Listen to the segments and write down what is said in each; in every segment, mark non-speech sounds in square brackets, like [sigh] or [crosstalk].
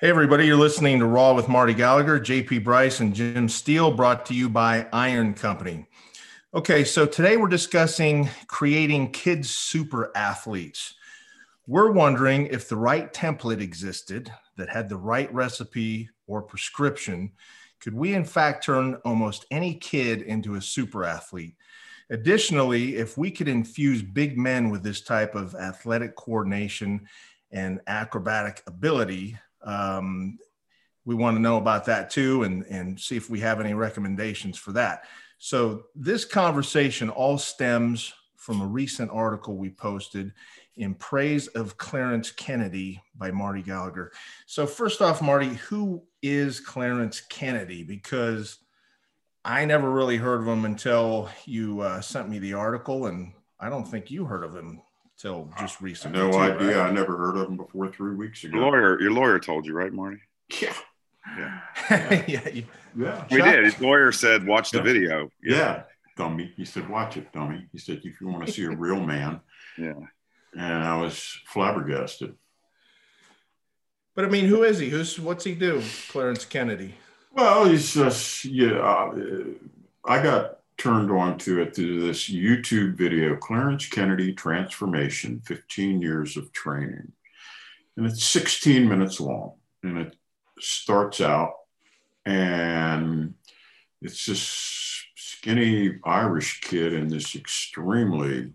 Hey, everybody, you're listening to Raw with Marty Gallagher, JP Bryce, and Jim Steele, brought to you by Iron Company. Okay, so today we're discussing creating kids super athletes. We're wondering if the right template existed that had the right recipe or prescription, could we in fact turn almost any kid into a super athlete? Additionally, if we could infuse big men with this type of athletic coordination and acrobatic ability, um, we want to know about that too and, and see if we have any recommendations for that. So, this conversation all stems from a recent article we posted in praise of Clarence Kennedy by Marty Gallagher. So, first off, Marty, who is Clarence Kennedy? Because I never really heard of him until you uh, sent me the article, and I don't think you heard of him till just recently. No too, idea. right? I never heard of him before three weeks ago. Your lawyer, your lawyer told you, right, Marty? Yeah. Yeah. [laughs] yeah, you- Yeah. We did. His lawyer said, "Watch the Yeah. video." Yeah. Dummy. He said, watch it, dummy. He said, if you want to see a real man. [laughs] Yeah. And I was flabbergasted. but I mean, who is he? Who's what's he do? Clarence Kennedy. Well, he's just, yeah. Uh, I got turned on to it through this YouTube video, Clarence Kennedy Transformation 15 Years of Training. And it's 16 minutes long. And it starts out, and it's this skinny Irish kid in this extremely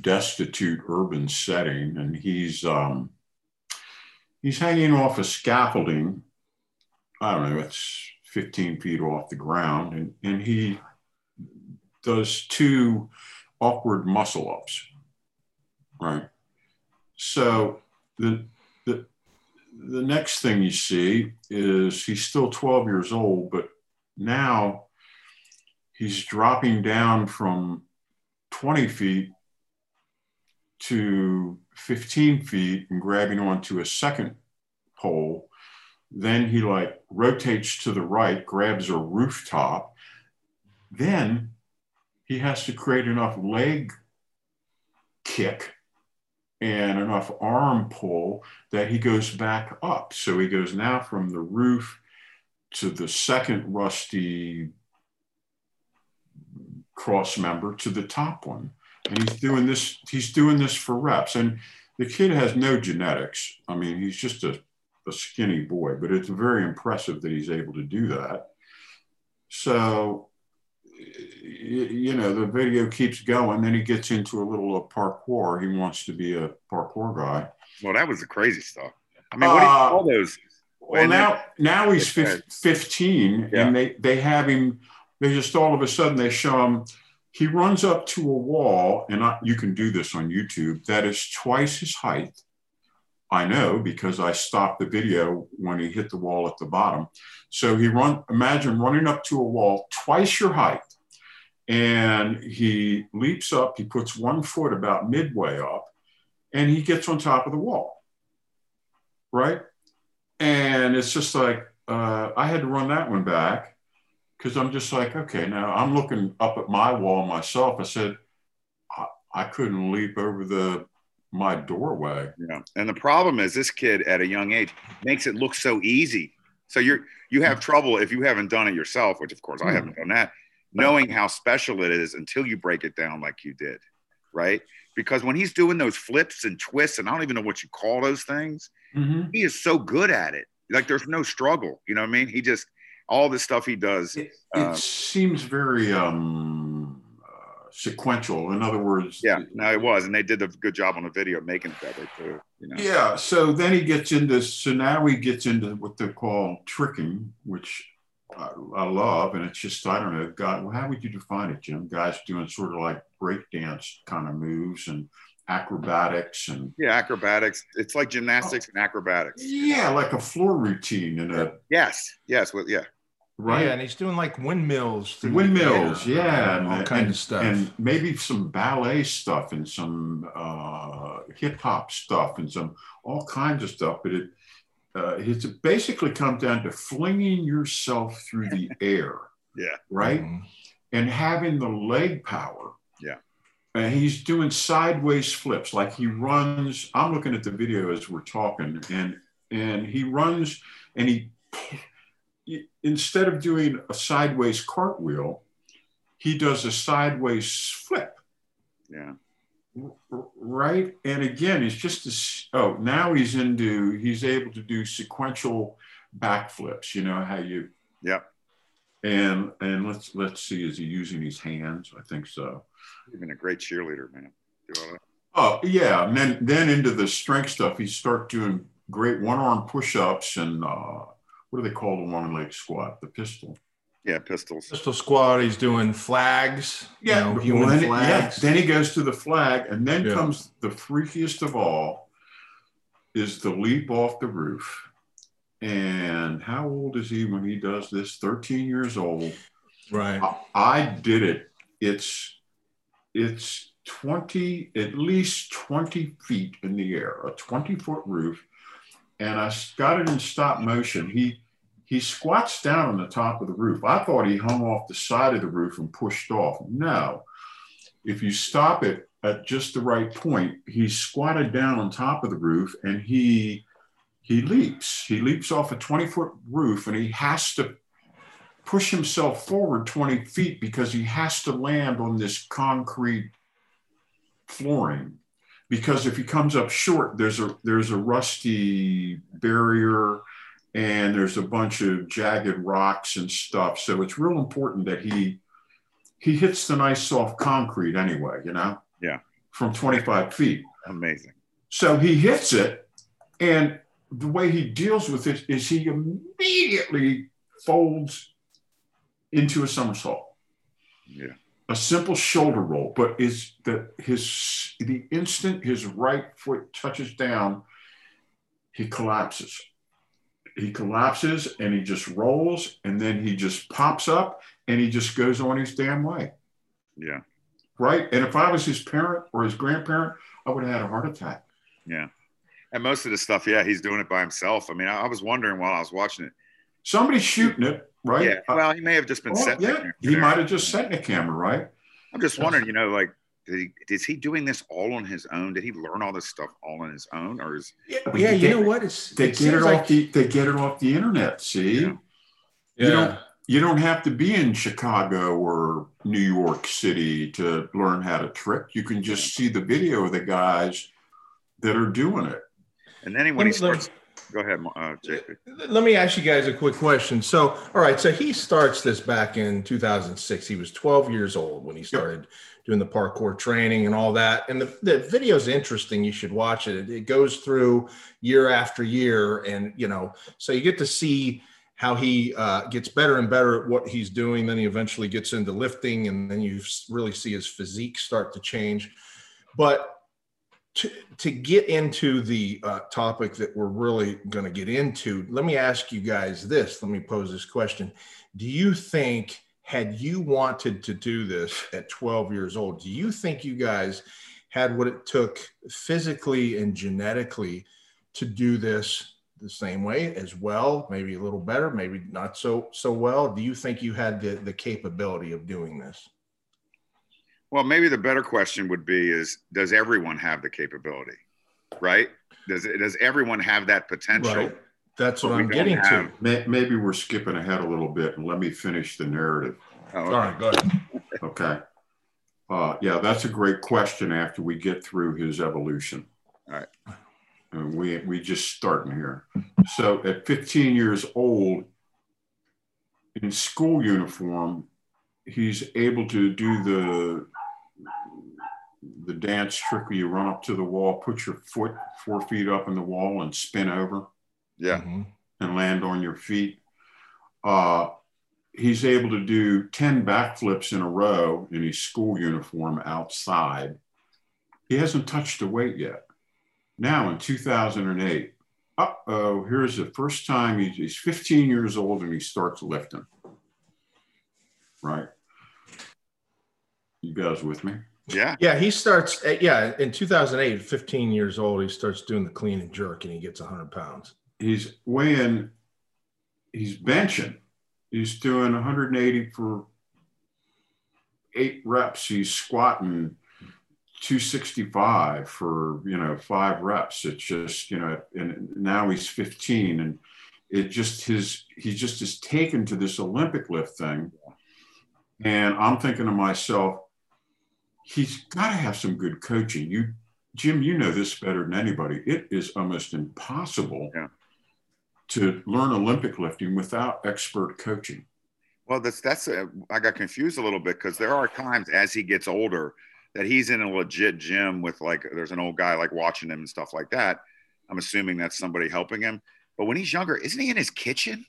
destitute urban setting. And he's, um, he's hanging off a scaffolding I don't know, it's 15 feet off the ground, and, and he does two awkward muscle ups, right? So the, the, the next thing you see is he's still 12 years old, but now he's dropping down from 20 feet to 15 feet and grabbing onto a second pole then he like rotates to the right, grabs a rooftop. Then he has to create enough leg kick and enough arm pull that he goes back up. So he goes now from the roof to the second rusty cross member to the top one. And he's doing this, he's doing this for reps. And the kid has no genetics. I mean, he's just a a skinny boy, but it's very impressive that he's able to do that. So, you know, the video keeps going. Then he gets into a little of parkour. He wants to be a parkour guy. Well, that was the crazy stuff. I mean, what do you Uh, call those? Well, And now now he's Okay. 15, Yeah. and they they have him. They just all of a sudden they show him. He runs up to a wall, and I, you can do this on YouTube. That is twice his height. I know because I stopped the video when he hit the wall at the bottom. So he run. Imagine running up to a wall twice your height, and he leaps up. He puts one foot about midway up, and he gets on top of the wall. Right, and it's just like uh, I had to run that one back because I'm just like, okay, now I'm looking up at my wall myself. I said, I, I couldn't leap over the my doorway. Yeah. And the problem is, this kid at a young age makes it look so easy. So you're you have trouble if you haven't done it yourself, which of course I haven't done that, knowing how special it is until you break it down like you did, right? Because when he's doing those flips and twists, and I don't even know what you call those things, he is so good at it. Like there's no struggle. You know what I mean? He just all the stuff he does. It, Uh, it seems very um, sequential. In other words, Yeah, no, it was, and they did a good job on the video making it better too. You know? Yeah. So then he gets into, so now he gets into what they call tricking, which I, I love. And it's just, I don't know, God, well, how would you define it, Jim? Guys doing sort of like breakdance kind of moves and acrobatics and, Yeah, acrobatics. It's like gymnastics oh. and acrobatics. yeah, like a floor routine and a, Yes, yes, well, yeah. Right? Yeah, and he's doing like windmills. Windmills, air, yeah, and all and, kinds and- of stuff. and maybe some ballet stuff and some uh, hip hop stuff and some all kinds of stuff. But it uh, it's basically comes down to flinging yourself through the [laughs] air, Yeah. right, Mhm. and having the leg power. Yeah. And he's doing sideways flips, like he runs. I'm looking at the video as we're talking, and and he runs and he instead of doing a sideways cartwheel, he does a sideways flip. Yeah. Right. And again, it's just this. Oh, now he's into, he's able to do sequential backflips. You know how you. Yeah. And and let's let's see, is he using his hands? I think so. You've been a great cheerleader, man. Oh yeah, and then then into the strength stuff, he start doing great one arm push ups and uh, what do they call the one leg squat? The pistol. Yeah, pistols. Pistol squat. He's doing flags. Yeah, you know, human well, then, flags. Yeah, then he goes to the flag, and then yeah. comes the freakiest of all, is the leap off the roof. And how old is he when he does this? Thirteen years old. Right. I, I did it. It's it's 20, at least 20 feet in the air, a 20 foot roof. And I got it in stop motion. He he squats down on the top of the roof. I thought he hung off the side of the roof and pushed off. No. If you stop it at just the right point, he squatted down on top of the roof and he he leaps. He leaps off a 20 foot roof and he has to push himself forward 20 feet because he has to land on this concrete flooring because if he comes up short there's a there's a rusty barrier and there's a bunch of jagged rocks and stuff. So it's real important that he he hits the nice soft concrete anyway you know? Yeah. From 25 feet. Amazing. So he hits it and the way he deals with it is he immediately folds into a somersault. Yeah. A simple shoulder roll, but is that his the instant his right foot touches down, he collapses. He collapses and he just rolls and then he just pops up and he just goes on his damn way. Yeah. Right. And if I was his parent or his grandparent, I would have had a heart attack. Yeah. And most of the stuff, yeah, he's doing it by himself. I mean, I, I was wondering while I was watching it. Somebody's shooting it right? Yeah. Well, he may have just been oh, setting. Yeah, he might have just set the camera, right? I'm just wondering, you know, like, did he, is he doing this all on his own? Did he learn all this stuff all on his own, or is? Yeah, yeah you know what? It's, they it get it like, off the they get it off the internet. See, yeah. you don't you don't have to be in Chicago or New York City to learn how to trick. You can just see the video of the guys that are doing it. And then when he starts Go ahead, uh, JP. Let me ask you guys a quick question. So, all right, so he starts this back in 2006. He was 12 years old when he started doing the parkour training and all that. And the, the video is interesting. You should watch it. It goes through year after year. And, you know, so you get to see how he uh, gets better and better at what he's doing. Then he eventually gets into lifting, and then you really see his physique start to change. But to, to get into the uh, topic that we're really going to get into, let me ask you guys this. Let me pose this question. Do you think, had you wanted to do this at 12 years old, do you think you guys had what it took physically and genetically to do this the same way as well, maybe a little better, maybe not so so well? Do you think you had the, the capability of doing this? Well, maybe the better question would be: Is does everyone have the capability? Right? Does does everyone have that potential? Right. That's what I'm getting have. to. Maybe we're skipping ahead a little bit, and let me finish the narrative. Oh, okay. All right, go ahead. okay. Uh, yeah, that's a great question. After we get through his evolution. All right. And we we just starting here. So at 15 years old, in school uniform, he's able to do the the dance trick where you run up to the wall, put your foot four feet up in the wall, and spin over. Yeah. Mm-hmm. And land on your feet. Uh, he's able to do 10 backflips in a row in his school uniform outside. He hasn't touched a weight yet. Now in 2008, uh oh, here's the first time he's, he's 15 years old and he starts lifting. Right? You guys with me? Yeah. Yeah. He starts, uh, yeah, in 2008, 15 years old, he starts doing the clean and jerk and he gets 100 pounds. He's weighing, he's benching. He's doing 180 for eight reps. He's squatting 265 for you know five reps it's just you know and now he's 15 and it just his he just is taken to this olympic lift thing and i'm thinking to myself he's got to have some good coaching you jim you know this better than anybody it is almost impossible Yeah. to learn olympic lifting without expert coaching Well, that's that's uh, I got confused a little bit because there are times as he gets older that he's in a legit gym with like there's an old guy like watching him and stuff like that. I'm assuming that's somebody helping him. But when he's younger, isn't he in his kitchen?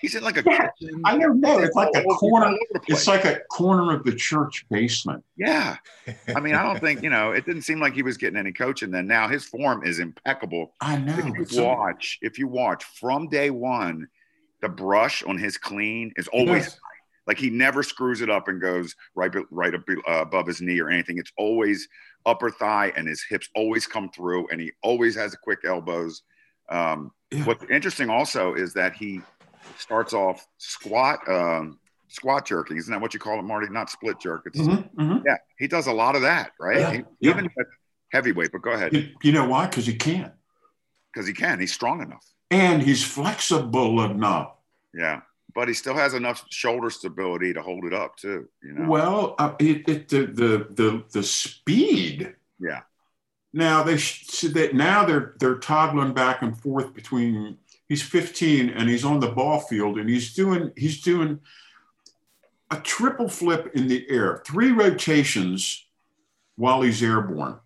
He's in like a Yeah, kitchen. i don't know it's like a corner all over the place. it's like a corner of the church basement yeah. [laughs] I mean, I don't think you know. It didn't seem like he was getting any coaching then. Now his form is impeccable. i know if you watch, if you watch from day one, the brush on his clean is always Yes. like he never screws it up and goes right right up, uh, above his knee or anything. It's always upper thigh, and his hips always come through, and he always has quick elbows. Um, Yeah. What's interesting also is that he starts off squat um, squat jerking. Isn't that what you call it, Marty? Not split jerk. It's Mhm, mhm. yeah. He does a lot of that, right? Yeah, He- yeah. Even heavyweight, but go ahead You, you know why? Because he can. because he can. He's strong enough. And he's flexible enough. Yeah, but he still has enough shoulder stability to hold it up too. You know. Well, uh, it, it, the, the, the, the speed. Yeah. Now they so that now they're they're toggling back and forth between. He's 15 and he's on the ball field and he's doing he's doing a triple flip in the air, three rotations while he's airborne.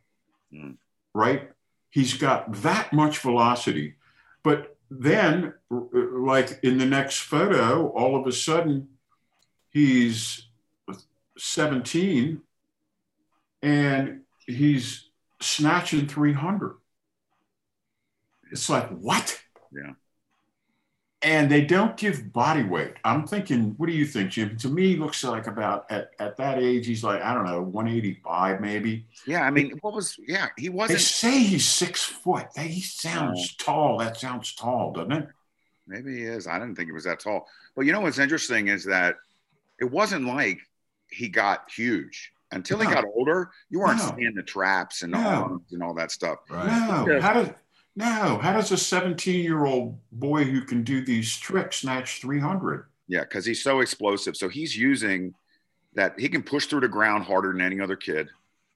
Mm. Right? He's got that much velocity, but then, like in the next photo, all of a sudden, he's 17 and he's snatching 300. It's like, what? Yeah. And they don't give body weight. I'm thinking, what do you think, Jim? To me, he looks like about at, at that age, he's like, I don't know, 185 maybe. yeah, I mean, what was? Yeah, he wasn't. They say he's six foot. He sounds oh. tall. That sounds tall, doesn't it? Maybe he is. I didn't think he was that tall. But you know what's interesting is that it wasn't like he got huge until he got older. You weren't No. seeing the traps and the No. arms and all that stuff. Right. No. How does no? How does a 17 year old boy who can do these tricks snatch 300? Yeah, because he's so explosive. So he's using that. He can push through the ground harder than any other kid,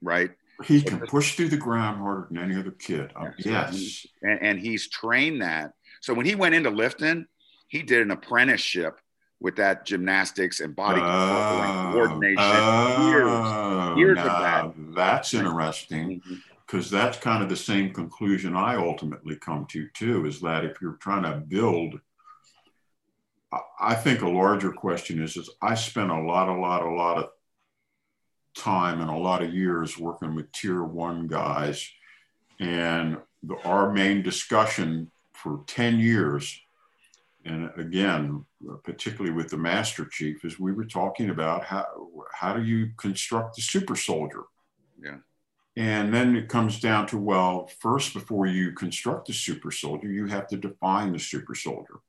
right? He can push through the ground harder than any other kid. Yeah. yes. and, and he's trained that. So when he went into lifting, he did an apprenticeship with that gymnastics and body Oh, coordination. oh, years of now That's interesting Mhm. Because that's kind of the same conclusion I ultimately come to too. Is that if you're trying to build, I- think a larger question is: is I spent a lot, a lot, a lot of time and a lot of years working with tier one guys, and the, our main discussion for ten years and again, particularly with the Master Chief, is we were talking about how how do you construct the super soldier? Yeah. And then it comes down to well, first before you construct the super soldier, you have to define the super soldier,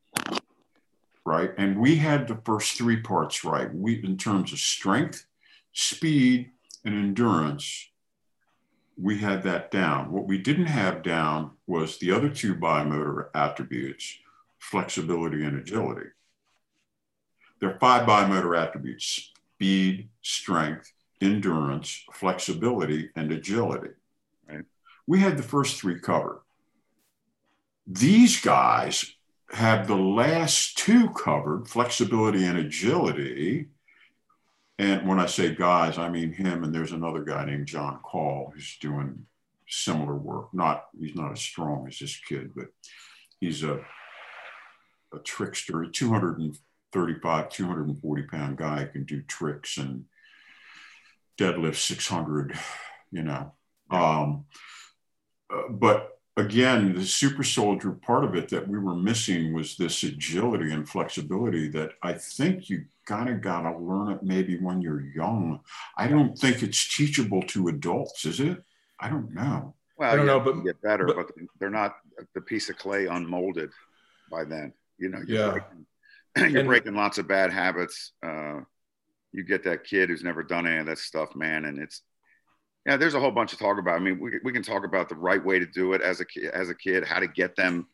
right? And we had the first three parts right. We in terms of strength, speed, and endurance. We had that down. What we didn't have down was the other two biomotor attributes flexibility and agility. There are five biomotor attributes speed, strength, endurance, flexibility, and agility. Right. We had the first three covered. These guys have the last two covered flexibility and agility. And when I say guys, I mean him, and there's another guy named Jon Call who's doing similar work. Not he's not as strong as this kid, but he's a a trickster, a 235, 240 pound guy who can do tricks and deadlift 600, you know. Um, uh, but again, the super soldier part of it that we were missing was this agility and flexibility that I think you kind of got to learn it maybe when you're young. I don't think it's teachable to adults, is it? I don't know. Well, I don't yeah, know, but- get better, but- but, they're not the piece of clay unmolded by then. You know, you're, Yeah. breaking, [clears throat] you're And- breaking lots of bad habits. Uh, you get that kid who's never done any of that stuff, man, and it's Yeah, there's a whole bunch of talk about. I mean, we, we can talk about the right way to do it as a kid, as a kid, how to get them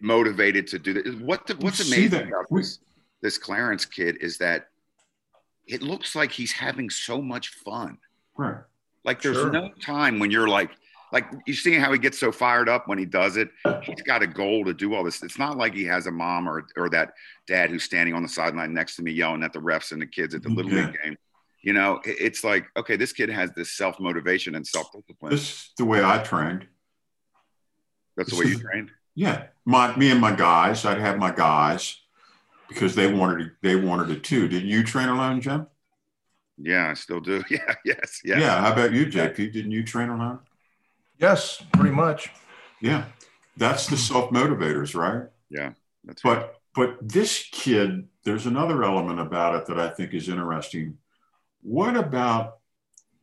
motivated to do that. What the, what's We see amazing that. about this this Clarence kid is that it looks like he's having so much fun. Right. Like there's Sure. no time when you're like, like you see how he gets so fired up when he does it. [laughs] He's got a goal to do all this. It's not like he has a mom or or that dad who's standing on the sideline next to me yelling at the refs and the kids at the little Yeah. league game. You know, it's like okay, this kid has this self motivation and self discipline. This is the way I trained. That's the way you trained. Yeah, my me and my guys. I'd have my guys because they wanted it. They wanted it too. Did you train alone, Jim? Yeah, I still do. [laughs] Yeah, yes, yeah. Yeah. How about you, JP? Didn't you train alone? Yes, pretty much. Yeah, that's the hmm. self motivators, right? That's right. But but this kid, there's another element about it that I think is interesting. What about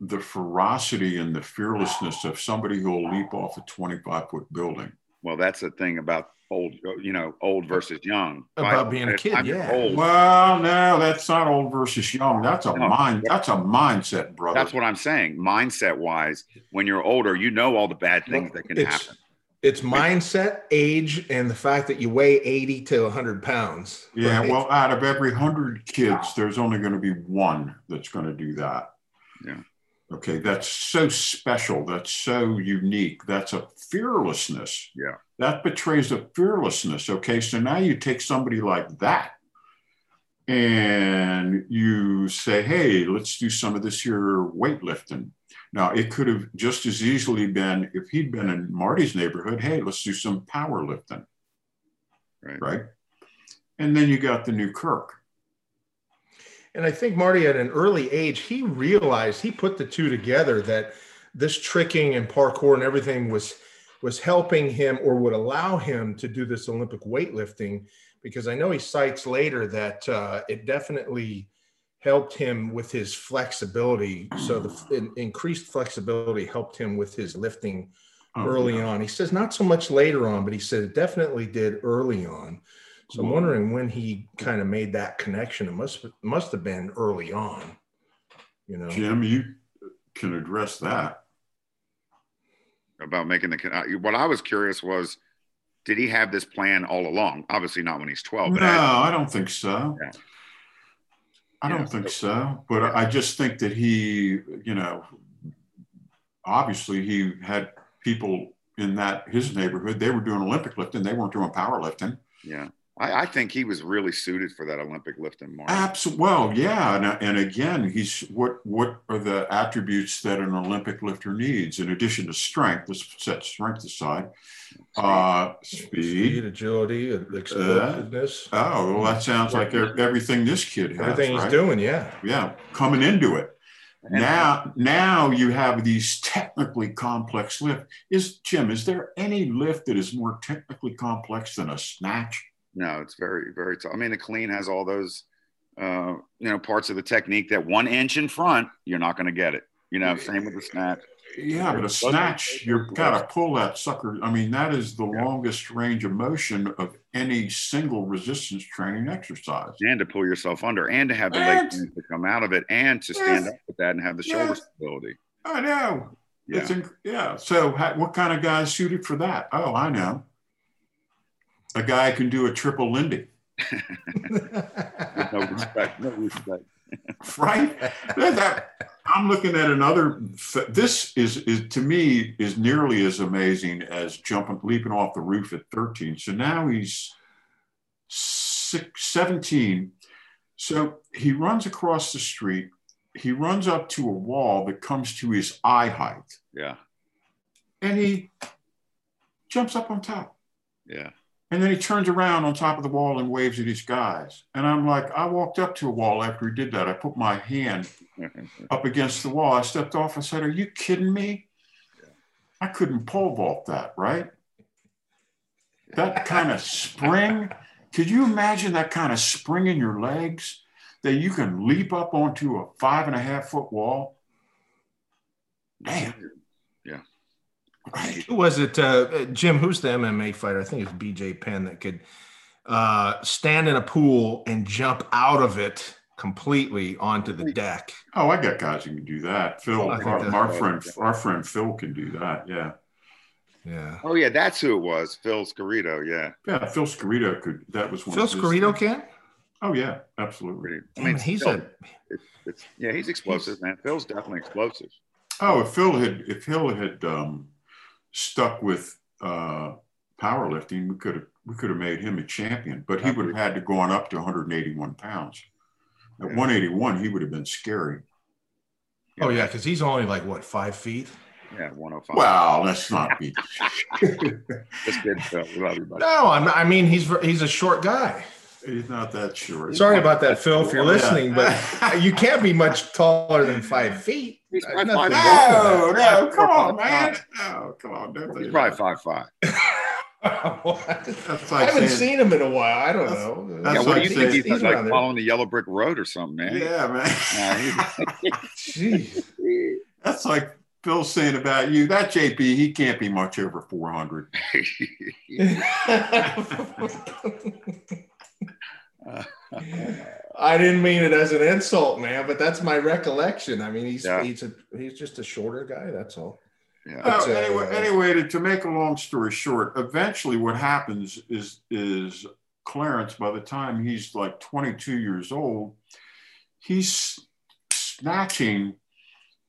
the ferocity and the fearlessness of somebody who will leap off a 25 foot building? Well, that's the thing about old, you know, old versus young. About By- being a kid, time you're yeah. Old, Well, no, that's not old versus young. That's a No. mind. That's a mindset, brother. That's what I'm saying. Mindset wise, when you're older, you know all the bad things that can it's, happen. It's mindset, age, and the fact that you weigh 80 to 100 pounds. Yeah, right? well, out of every hundred kids, there's only going to be one that's going to do that. Yeah. Okay, that's so special. That's so unique. That's a fearlessness. Yeah. That betrays a fearlessness. Okay, so now you take somebody like that and you say, hey, let's do some of this here weightlifting. Now, it could have just as easily been if he'd been in Marty's neighborhood, hey, let's do some powerlifting Right. right? And then you got the new Kirk. And I think Marty, at an early age, he realized he put the two together that this tricking and parkour and everything was was helping him or would allow him to do this Olympic weightlifting. Because I know he cites later that uh, it definitely helped him with his flexibility. So the in- increased flexibility helped him with his lifting Oh, early on. He says not so much later on, but he said it definitely did early on. So I'm wondering when he kind of made that connection. It must must have been early on. You know, Jim, you can address that. About making the. What I was curious was, did he have this plan all along? Obviously not when he's 12, no, as- I don't think so. Yeah. I Yeah. don't think so. But I just think that he, you know, obviously he had people in that his neighborhood. They were doing Olympic lifting. They weren't doing powerlifting. yeah. I, I think he was really suited for that Olympic lifting, Mark. Absolutely. Well, yeah, and, and again, he's what what are the attributes that an Olympic lifter needs in addition to strength? Let's set strength aside. Uh, speed. agility, and explosiveness, Oh, well, that sounds like everything this kid has. everything he's right? doing. Yeah, Yeah, coming into it. And- Now, now you have these technically complex lift. Is Jim? Is there any lift that is more technically complex than a snatch? No, it's very, very tough. I mean, the clean has all those, uh, you know, parts of the technique that one inch in front, you're not going to get it. You know, same with the snatch. Yeah, but a snatch, you've got to pull that sucker. I mean, that is the longest range of motion of any single resistance training exercise. And to pull yourself under and to have the legs to come out of it and to stand Yes. up with that and have the shoulder Yes. stability. I know. Yeah. It's inc- yeah. So, ha- what kind of guy is suited for that? Oh, I know. A guy can do a triple Lindy, [laughs] no respect. No respect. [laughs] right? That- I'm looking at another. This is, is to me is nearly as amazing as jumping, leaping off the roof at 13. So now he's six, 17. So he runs across the street. He runs up to a wall that comes to his eye height, Yeah. and he jumps up on top. Yeah. And then he turns around on top of the wall and waves at his guys. And I'm like, I walked up to a wall after he did that. I put my hand [laughs] up against the wall. I stepped off. I said, Are you kidding me? I couldn't pole vault that, right? That kind of spring. Could you imagine that kind of spring in your legs that you can leap up onto a five and a half foot wall? Damn. Yeah. Right. Who was it, uh, Jim? Who's the MMA fighter? I think it's BJ Penn that could uh, stand in a pool and jump out of it completely onto the deck. Oh, I got guys who can do that. Phil, I our, our right. friend, our friend Phil can do that. Yeah, Yeah. Oh yeah, that's who it was. Phil Scarito. Yeah. yeah. Phil Scarito could. That was one. Phil of Scarito can? Oh yeah, absolutely. I I mean, mean, he's Phil, a it's, it's, yeah, he's explosive, man. Phil's definitely explosive. Oh, if Phil had if Phil had um, stuck with uh, powerlifting, we could have we could have made him a champion. But he would have had to go on up to 181 pounds. At Yeah. 181, he would have been scary. Oh yeah, because he's only like what five feet. Yeah, 105. Well, let's not be. [laughs] That's good, Phil. We love you, buddy. No, I'm, I mean he's he's a short guy. He's not that short. Sorry about that, Phil, if you're Yeah. listening, but [laughs] you can't be much taller than five feet. He's There's probably nothing five- No, no, come on, man. five. No, come on. Don't He's do probably five five. that. [laughs] What? That's I haven't saying- seen him in a while. I don't That's- know. that's Yeah, what do like you think saying- he's, like following the yellow brick road or something, man? Yeah, man. Jeez. [laughs] That's like Phil saying about you. That JP, he can't be much over 400. I didn't mean it as an insult, man, but that's my recollection. I mean, he's Yeah. he's a he's just a shorter guy. That's all. yeah. But, Oh, uh, anyway, anyway to, to make a long story short, eventually what happens is is Clarence, by the time he's like 22 years old, he's snatching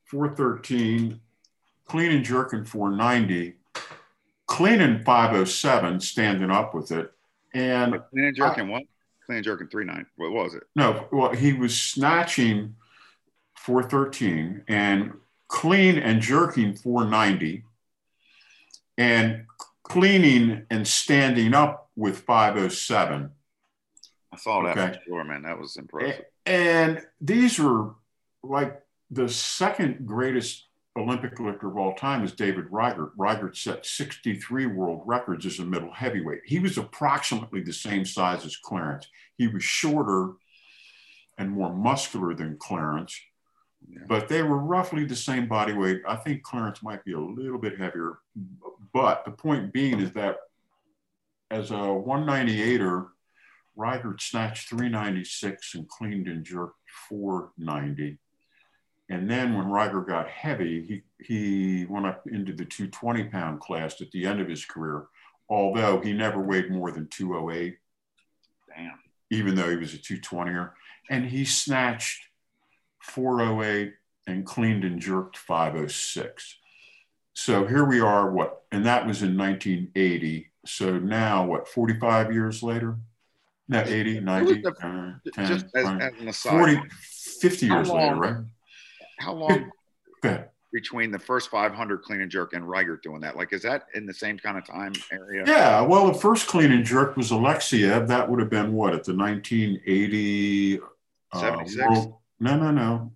413, clean and jerking 490, cleaning 507, standing up with it. And Clean and jerking what? Clean jerking three nine. What was it? no, well, he was snatching 413 and clean and jerking 490 and cleaning and standing up with 507. I saw that Okay. sure, man. That was impressive. And these were like the second greatest Olympic lifter of all time is David Rigert. Rigert set 63 world records as a middle heavyweight. He was approximately the same size as Clarence. He was shorter and more muscular than Clarence, Yeah. but they were roughly the same body weight. I think Clarence might be a little bit heavier. But the point being is that as a 198er, Rigert snatched 396 and cleaned and jerked 490. And then when Rigert got heavy, he, he went up into the 220 pound class at the end of his career, although he never weighed more than 208, Damn. even though he was a 220er. And he snatched 408 and cleaned and jerked 506. So here we are, what, and that was in 1980. So now, what, 45 years later? No, 80, 90, the- uh, 10, Just as, 20, as an aside, 40, 50 How years later, right? How long between the first 500 clean and jerk and Rigert doing that? Like, is that in the same kind of time area? Yeah, well, the first clean and jerk was Alexiev. That would have been what at the 1980 uh, 76? World- No, no, no.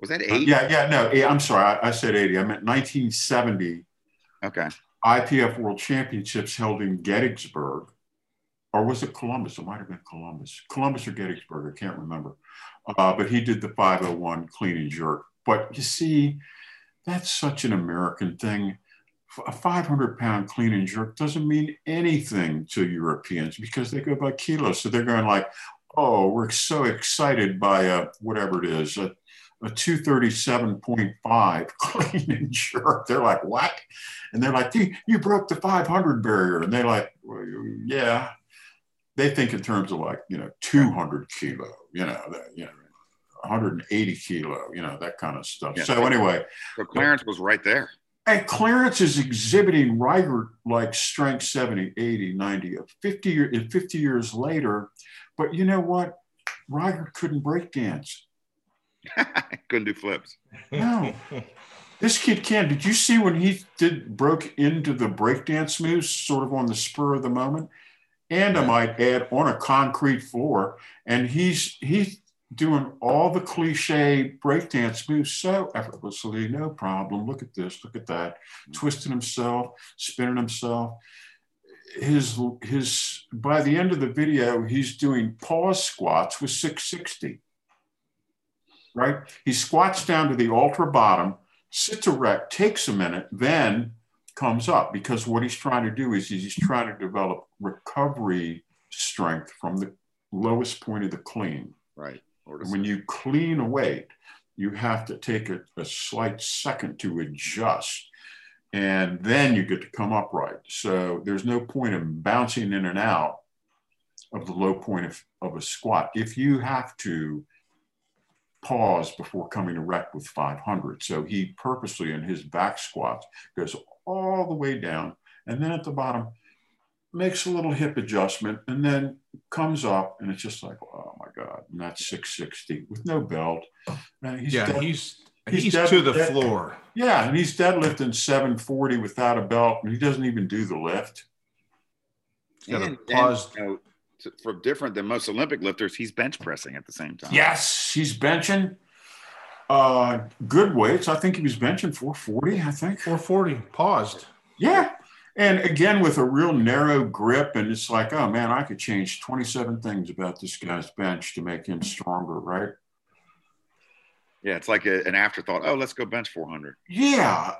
Was that Uh, yeah, yeah, no. eh, I'm sorry, I, I said 80. I meant 1970 Okay. IPF World Championships held in Gettysburg, or was it Columbus? It might have been Columbus, Columbus or Gettysburg. I can't remember. Uh, but he did the 501 clean and jerk. But you see, that's such an American thing. A 500 pound clean and jerk doesn't mean anything to Europeans because they go by kilos. So they're going like, oh, we're so excited by a, whatever it is, a, a 237.5 [laughs] clean and jerk. They're like, what? And they're like, you, broke the 500 barrier. And they're like, well, yeah. They think in terms of like, you know, 200 kilo, you know, that, you know, 180 kilo, you know, that kind of stuff. Yeah. So anyway, So Clarence was right there. and Clarence is exhibiting Rigert like strength 70, 80, 90, 50, year, 50 years later. But you know what? Rigert couldn't break dance. [laughs] Couldn't do flips. No. [laughs] This kid can. Did you see when he did broke into the breakdance moves, sort of on the spur of the moment? And I might add, on a concrete floor, and he's he's doing all the cliche breakdance moves so effortlessly, no problem. Look at this, look at that, mm-hmm. twisting himself, spinning himself. His his by the end of the video, he's doing pause squats with 660. Right? He squats down to the ultra bottom, sits erect, takes a minute, then comes up because what he's trying to do is he's trying to develop recovery strength from the lowest point of the clean. Right. When you clean a weight, you have to take a, a slight second to adjust and then you get to come upright. So there's no point in bouncing in and out of the low point of, of a squat. If you have to pause before coming erect with 500. So he purposely in his back squats goes all the way down and then at the bottom makes a little hip adjustment and then comes up and it's just like, oh my God, and that's 660 with no belt. Man, he's yeah, dead, he's he's, he's dead, to the dead, floor. Yeah, and he's deadlifting 740 without a belt, and he doesn't even do the lift. He's got and, a pause. And, you know, for different than most Olympic lifters, he's bench pressing at the same time. Yes, he's benching uh, good weights. I think he was benching 440. I think 440. Paused. Yeah, and again with a real narrow grip, and it's like, oh man, I could change 27 things about this guy's bench to make him stronger, right? Yeah, it's like a, an afterthought. Oh, let's go bench 400. Yeah,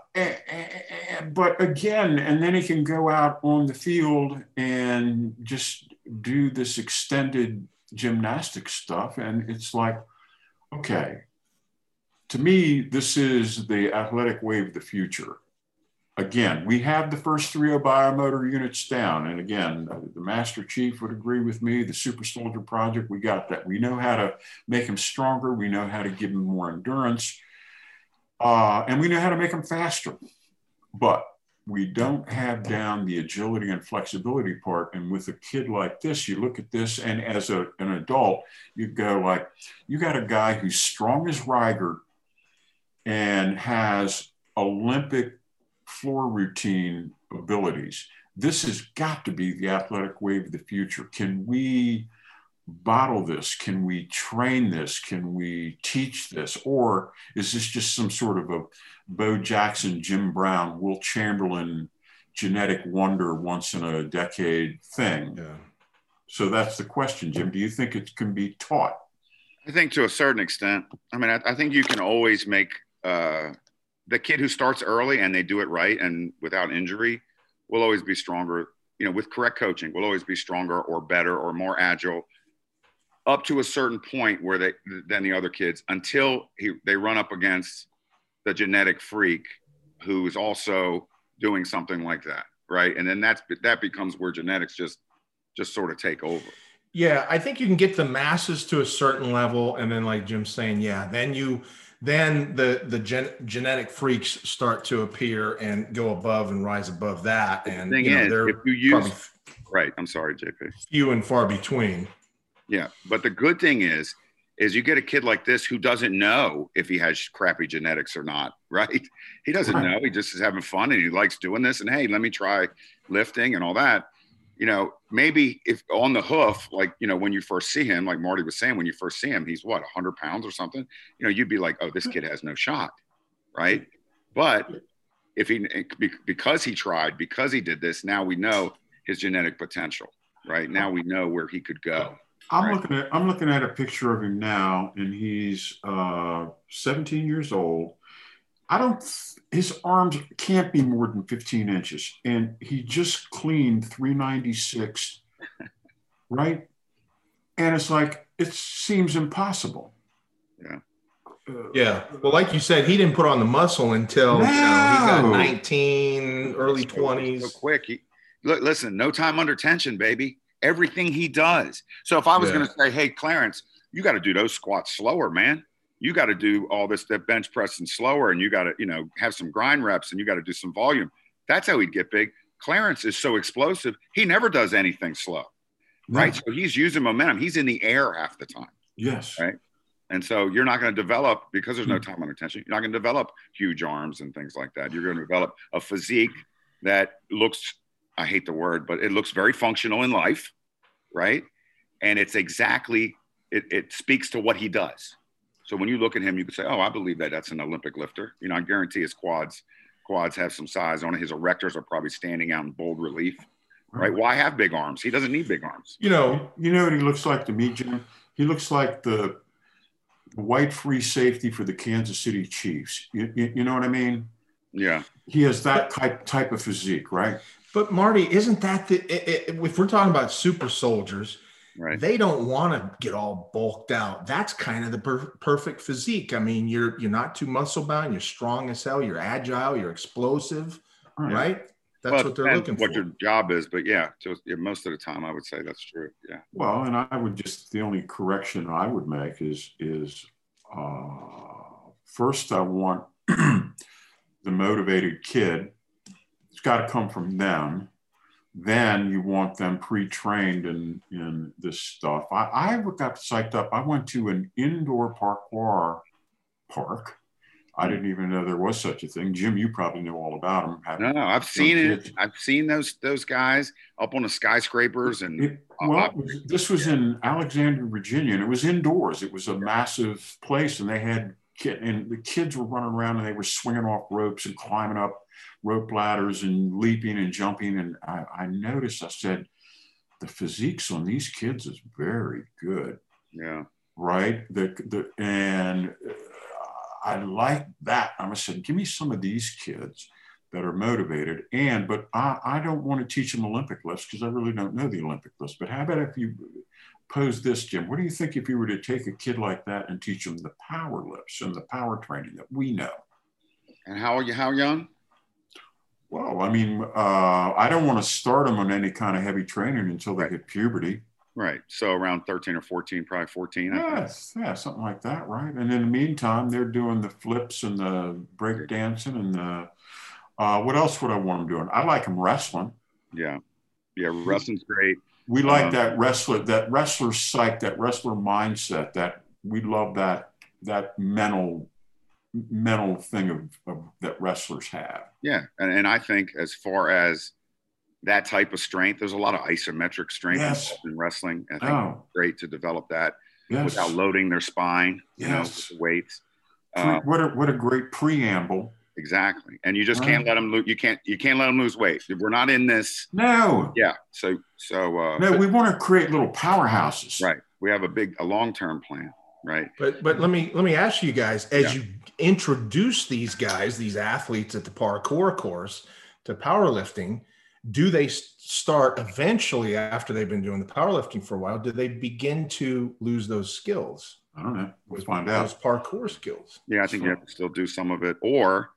but again, and then he can go out on the field and just do this extended gymnastic stuff. And it's like, okay, to me, this is the athletic wave of the future. Again, we have the first three biomotor units down. And again, the Master Chief would agree with me. The Super Soldier Project, we got that. We know how to make him stronger. We know how to give him more endurance. Uh, and we know how to make him faster. But we don't have down the agility and flexibility part. And with a kid like this, you look at this, and as a, an adult, you go like, you got a guy who's strong as Rigert and has Olympic floor routine abilities. This has got to be the athletic wave of the future. Can we bottle this? Can we train this? Can we teach this? Or is this just some sort of a Bo Jackson, Jim Brown, Wilt Chamberlain genetic wonder once in a decade thing? Yeah. So that's the question, Jim. Do you think it can be taught? I think to a certain extent. I mean, I, I think you can always make uh, the kid who starts early and they do it right and without injury will always be stronger. You know, with correct coaching, will always be stronger or better or more agile up to a certain point where they than the other kids until he, they run up against the genetic freak who is also doing something like that right and then that's that becomes where genetics just just sort of take over yeah i think you can get the masses to a certain level and then like jim's saying yeah then you then the the gen, genetic freaks start to appear and go above and rise above that and the thing you know, is, they're if you use right i'm sorry jp few and far between yeah, but the good thing is, is you get a kid like this who doesn't know if he has crappy genetics or not, [laughs] right? He doesn't right. know. He just is having fun and he likes doing this. And hey, let me try lifting and all that. You know, maybe if on the hoof, like you know, when you first see him, like Marty was saying, when you first see him, he's what, 100 pounds or something. You know, you'd be like, oh, this kid has no shot, right? But if he because he tried, because he did this, now we know his genetic potential, right? Now we know where he could go. I'm right. looking at I'm looking at a picture of him now, and he's uh, 17 years old. I don't. His arms can't be more than 15 inches, and he just cleaned 396, right? And it's like it seems impossible. Yeah. Uh, yeah. Well, like you said, he didn't put on the muscle until no. you know, he got 19, early 20s. So quick. He, look, listen, no time under tension, baby everything he does. So if I was yeah. going to say, hey, Clarence, you got to do those squats slower, man. You got to do all this that bench pressing slower, and you got to, you know, have some grind reps, and you got to do some volume. That's how he'd get big. Clarence is so explosive; he never does anything slow, right? So he's using momentum. He's in the air half the time. Yes. Right. And so you're not going to develop because there's no hmm. time under tension. You're not going to develop huge arms and things like that. You're going to develop a physique that looks I hate the word, but it looks very functional in life, right? And it's exactly, it, it speaks to what he does. So when you look at him, you can say, oh, I believe that that's an Olympic lifter. You know, I guarantee his quads, quads have some size on it. His erectors are probably standing out in bold relief, right? Why have big arms? He doesn't need big arms. You know, you know what he looks like to me, Jim? He looks like the white free safety for the Kansas City Chiefs. You, you, you know what I mean? Yeah. He has that type type of physique, right? But Marty, isn't that the if we're talking about super soldiers? Right. They don't want to get all bulked out. That's kind of the per- perfect physique. I mean, you're you're not too muscle bound. You're strong as hell. You're agile. You're explosive. Right. Right. That's Well, what they're looking what for. What your job is, but yeah, just yeah, most of the time I would say that's true. Yeah. Well, and I would just the only correction I would make is is uh, first I want [clears throat] the motivated kid. It's got to come from them. Then you want them pre-trained in in this stuff. I, I got psyched up. I went to an indoor parkour park. I didn't even know there was such a thing. Jim, you probably know all about them. No, no, I've seen it. I've seen those those guys up on the skyscrapers and It, well, it was, this was in Alexandria, Virginia, and it was indoors. It was a massive place, and they had kid, and the kids were running around and they were swinging off ropes and climbing up rope ladders and leaping and jumping. And I, I noticed, I said, the physiques on these kids is very good, yeah, right? The the and uh, I like that. I said, give me some of these kids that are motivated. And but I, I don't want to teach them Olympic lifts because I really don't know the Olympic lifts. But how about if you pose this, Jim? What do you think if you were to take a kid like that and teach them the power lifts and the power training that we know? and how are you? How young? Well, I mean, uh, I don't want to start them on any kind of heavy training until they hit puberty. Right. So around thirteen or fourteen, probably fourteen. I think. Yes, yeah, something like that, right? And in the meantime, they're doing the flips and the break dancing and the uh, what else would I want them doing? I like them wrestling. Yeah. Yeah. Wrestling's great. We like Um, that wrestler, that wrestler psych, that wrestler mindset. That we love that that mental mental thing of, of that wrestlers have. Yeah. And, and I think as far as that type of strength, there's a lot of isometric strength Yes. in wrestling. I think Oh, it's great to develop that yes. without loading their spine, you know, Yes. weights. Uh, what a what a great preamble. Exactly. And you just can't let them lose. You can't, you can't let them lose weight. We're not in this. No, Yeah. So, so, uh, no, but- we want to create little powerhouses. right. We have a big, a long-term plan. Right. But but let me let me ask you guys as Yeah. you introduce these guys, these athletes at the parkour course to powerlifting, do they start eventually after they've been doing the powerlifting for a while? Do they begin to lose those skills? I don't know. We'll find out. Those parkour skills. Yeah, I think you have to still do some of it, or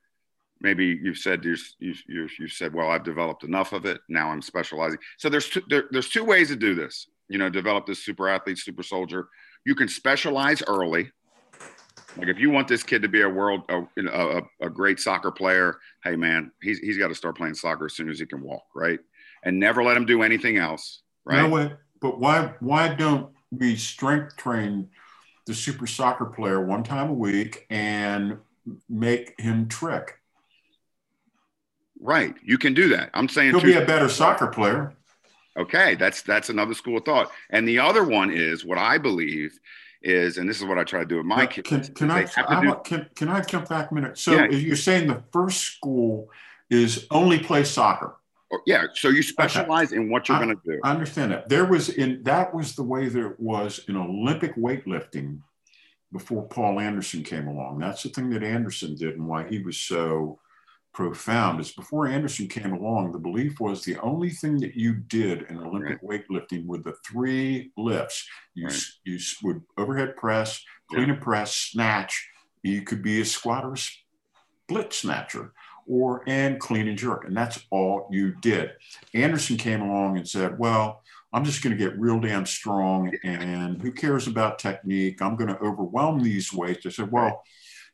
maybe you've said you're, you've, you've, said, well, I've developed enough of it. Now I'm specializing. So there's two, there, there's two ways to do this. You know, develop this super athlete, super soldier. You can specialize early. Like if you want this kid to be a world, a, a, a great soccer player, hey man, he's, he's got to start playing soccer as soon as he can walk, right? And never let him do anything else, right? No, but why why don't we strength train the super soccer player one time a week and make him trick? Right. You can do that. I'm saying He'll two- be a better soccer player. Okay, that's that's another school of thought. And the other one is what I believe is, and this is what I try to do with my kids. Can, can I, I do- can, can I jump back a minute? So Yeah. you're saying the first school is only play soccer. or- yeah, so you specialize in what you're going to do. I understand that. There was in that was the way there was in Olympic weightlifting before Paul Anderson came along. That's the thing that Anderson did and why he was so profound is before Anderson came along, the belief was the only thing that you did in Olympic weightlifting were the three lifts. You, Right. you would overhead press, clean and press, snatch. You could be a squat or a split snatcher or and clean and jerk. And that's all you did. Anderson came along and said, well, I'm just going to get real damn strong and who cares about technique? I'm going to overwhelm these weights. I said, well,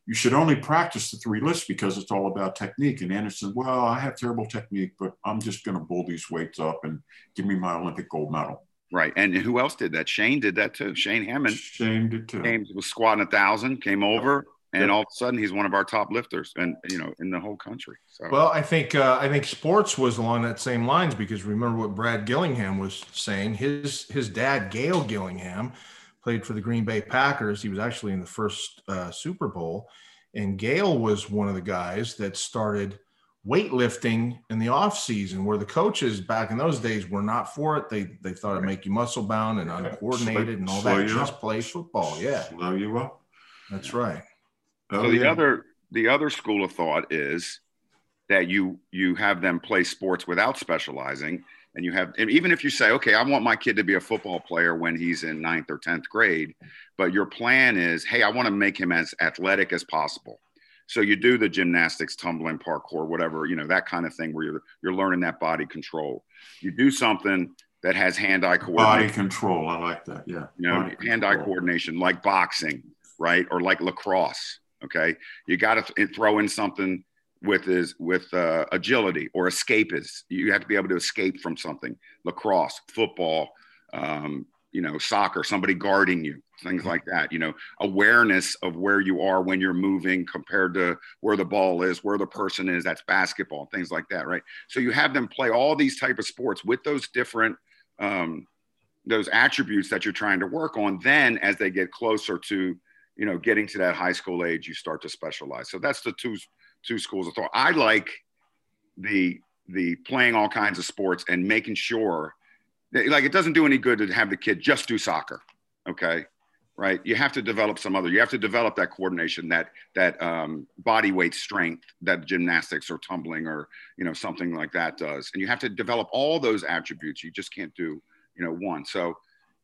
you should only practice the three lifts because it's all about technique. And Anderson, well, I have terrible technique, but I'm just going to bull these weights up and give me my Olympic gold medal. Right. And who else did that? Shane did that too. Shane Hamman Shane it too. came was squatting a thousand, came over, and Yep. all of a sudden he's one of our top lifters, and you know, in the whole country. So Well, I think uh, I think sports was along that same lines because remember what Brad Gillingham was saying. His his dad, Gale Gillingham, played for the Green Bay Packers. He was actually in the first uh, Super Bowl, and Gale was one of the guys that started weightlifting in the off season, where the coaches back in those days were not for it. They they thought it'd make you muscle bound and [laughs] uncoordinated and all that. Just up. play football. Yeah, Slow you up. that's right. Oh, so the yeah. other the other school of thought is that you you have them play sports without specializing and you have and even if you say okay i want my kid to be a football player when he's in ninth or 10th grade but your plan is hey i want to make him as athletic as possible. So you do the gymnastics tumbling parkour whatever you know that kind of thing where you're you're learning that body control. You do something that has hand-eye coordination. body control i like that yeah. You know Body hand-eye control. coordination like boxing right or like lacrosse okay? You got to th- throw in something with is with uh, agility or escape is you have to be able to escape from something lacrosse football um, you know soccer somebody guarding you things like that you know. Awareness of where you are when you're moving compared to where the ball is where the person is that's basketball things like that right? So you have them play all these type of sports with those different um, those attributes that you're trying to work on. Then as they get closer to you know getting to that high school age you start to specialize. So that's the two two schools of thought. I like the the playing all kinds of sports and making sure that, like it doesn't do any good to have the kid just do soccer okay? Right? You have to develop some other you have to develop that coordination that that um, body weight strength that gymnastics or tumbling or you know something like that does. And you have to develop all those attributes. You just can't do you know one. So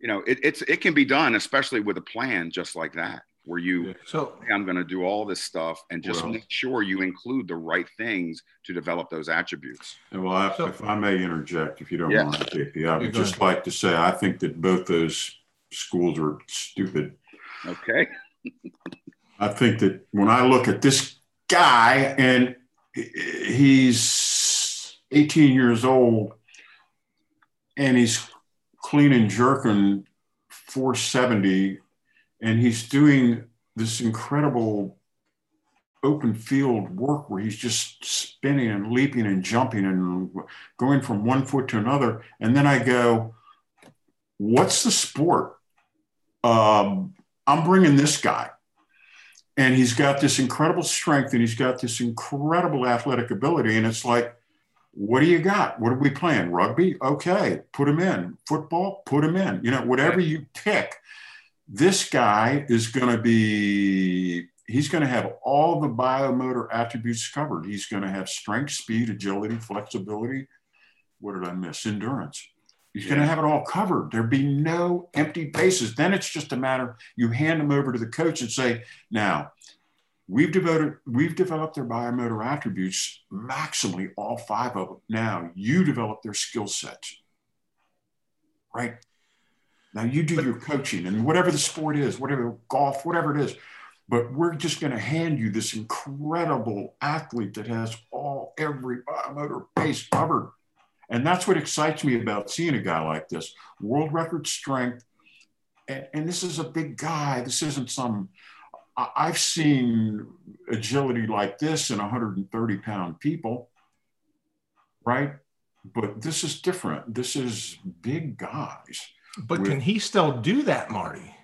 you know it, it's it can be done especially with a plan just like that where you Yeah. So "Hey, i'm going to do all this stuff and just Well- make sure you include the right things to develop those attributes And well, I- So- if I may interject, if you don't Yeah. mind, JP, I Yeah, would go just like to say, I think that both those schools are stupid. okay I think that when I look at this guy and he's 18 years old and he's clean and jerking 470 and he's doing this incredible open field work where he's just spinning and leaping and jumping and going from one foot to another. And then I go, what's the sport? Um, I'm bringing this guy. And he's got this incredible strength and he's got this incredible athletic ability. And it's like what do you got? What are we playing? Rugby? Okay put him in. Football? Put him in. You know whatever you pick this guy is going to be he's going to have all the biomotor attributes covered. He's going to have strength speed agility flexibility. What did i miss? Endurance. He's going to have it all covered. There'd be no empty bases. Then it's just a matter you hand them over to the coach and say now, we've devoted, we've developed their biomotor attributes maximally, all five of them. Now you develop their skill sets, right? Now you do your coaching and whatever the sport is, whatever golf, whatever it is. But we're just going to hand you this incredible athlete that has all every biomotor base covered. And that's what excites me about seeing a guy like this world record strength. And, and this is a big guy. This isn't some I- I've seen agility like this in 130 pound people, right? But this is different. This is big guys. But can he still do that, Marty?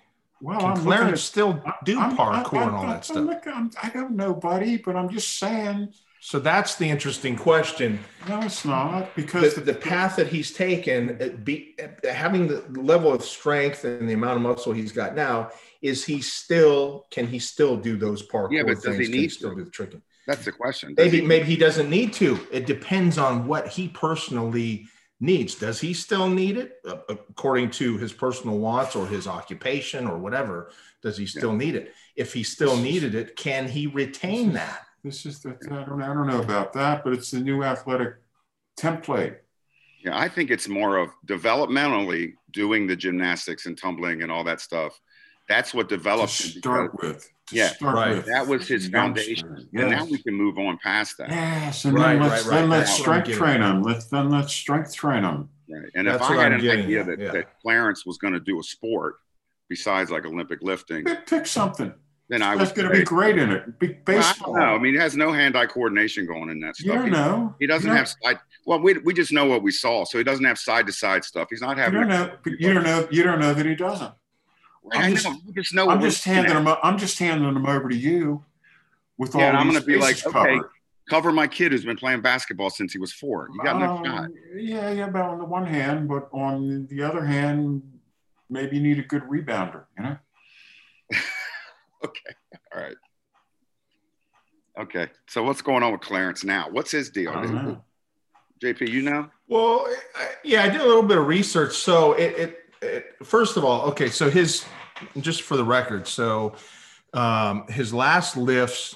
Well, Can I'm Clarence at- still do I'm- parkour I- I- and all I- that stuff? Look, I'm, I don't know, buddy, but I'm just saying. So that's the interesting question. No, it's not because The, the path that he's taken, uh, be, uh, having the level of strength and the amount of muscle he's got now, is he still can he still do those parkour Yeah, but does he things? Can need still to? do the tricking? that's the question Does Maybe he- maybe he doesn't need to. It depends on what he personally needs. Does he still need it Uh, according to his personal wants or his occupation or whatever? Does he still need it? If he still needed it, can he retain that? this is the, I don't, I don't know about that, but it's the new athletic template. Yeah, I think it's more of developmentally doing the gymnastics and tumbling and all that stuff. That's what To develops him because start with. To Yeah, start right. with. that was his Youngster. foundation. And now we can move on past that. Yes, and Right, then let's right, right. then let's That's what I'm strength train them. Let's then let's strength train them. Right. And if I had I'm an idea that, yeah. that Clarence was going to do a sport besides like Olympic lifting, Pick, pick something. then I That's would going to be great in it. Be, Well, I baseball. don't know. I mean, he has no hand-eye coordination going in that you stuff. don't He- know. He doesn't you have side. Well, we, we just know what we saw, so he doesn't have side-to-side stuff. He's not having. You having. don't know. You don't know. You don't know that he doesn't. I'm know. just- just know. I'm just handing them. I'm just handing them over to you with all and I'm gonna be like, bases okay, covered. Cover my kid who's been playing basketball since he was four. You got no Um, shot. Yeah, yeah. But on the one hand, but on the other hand, maybe you need a good rebounder. You know. [laughs] Okay. All right. Okay. So what's going on with Clarence now? What's his deal? I don't know. JP, you know? Well, yeah, I did a little bit of research. So it, it, first of all, okay, so his just for the record, so um, his last lifts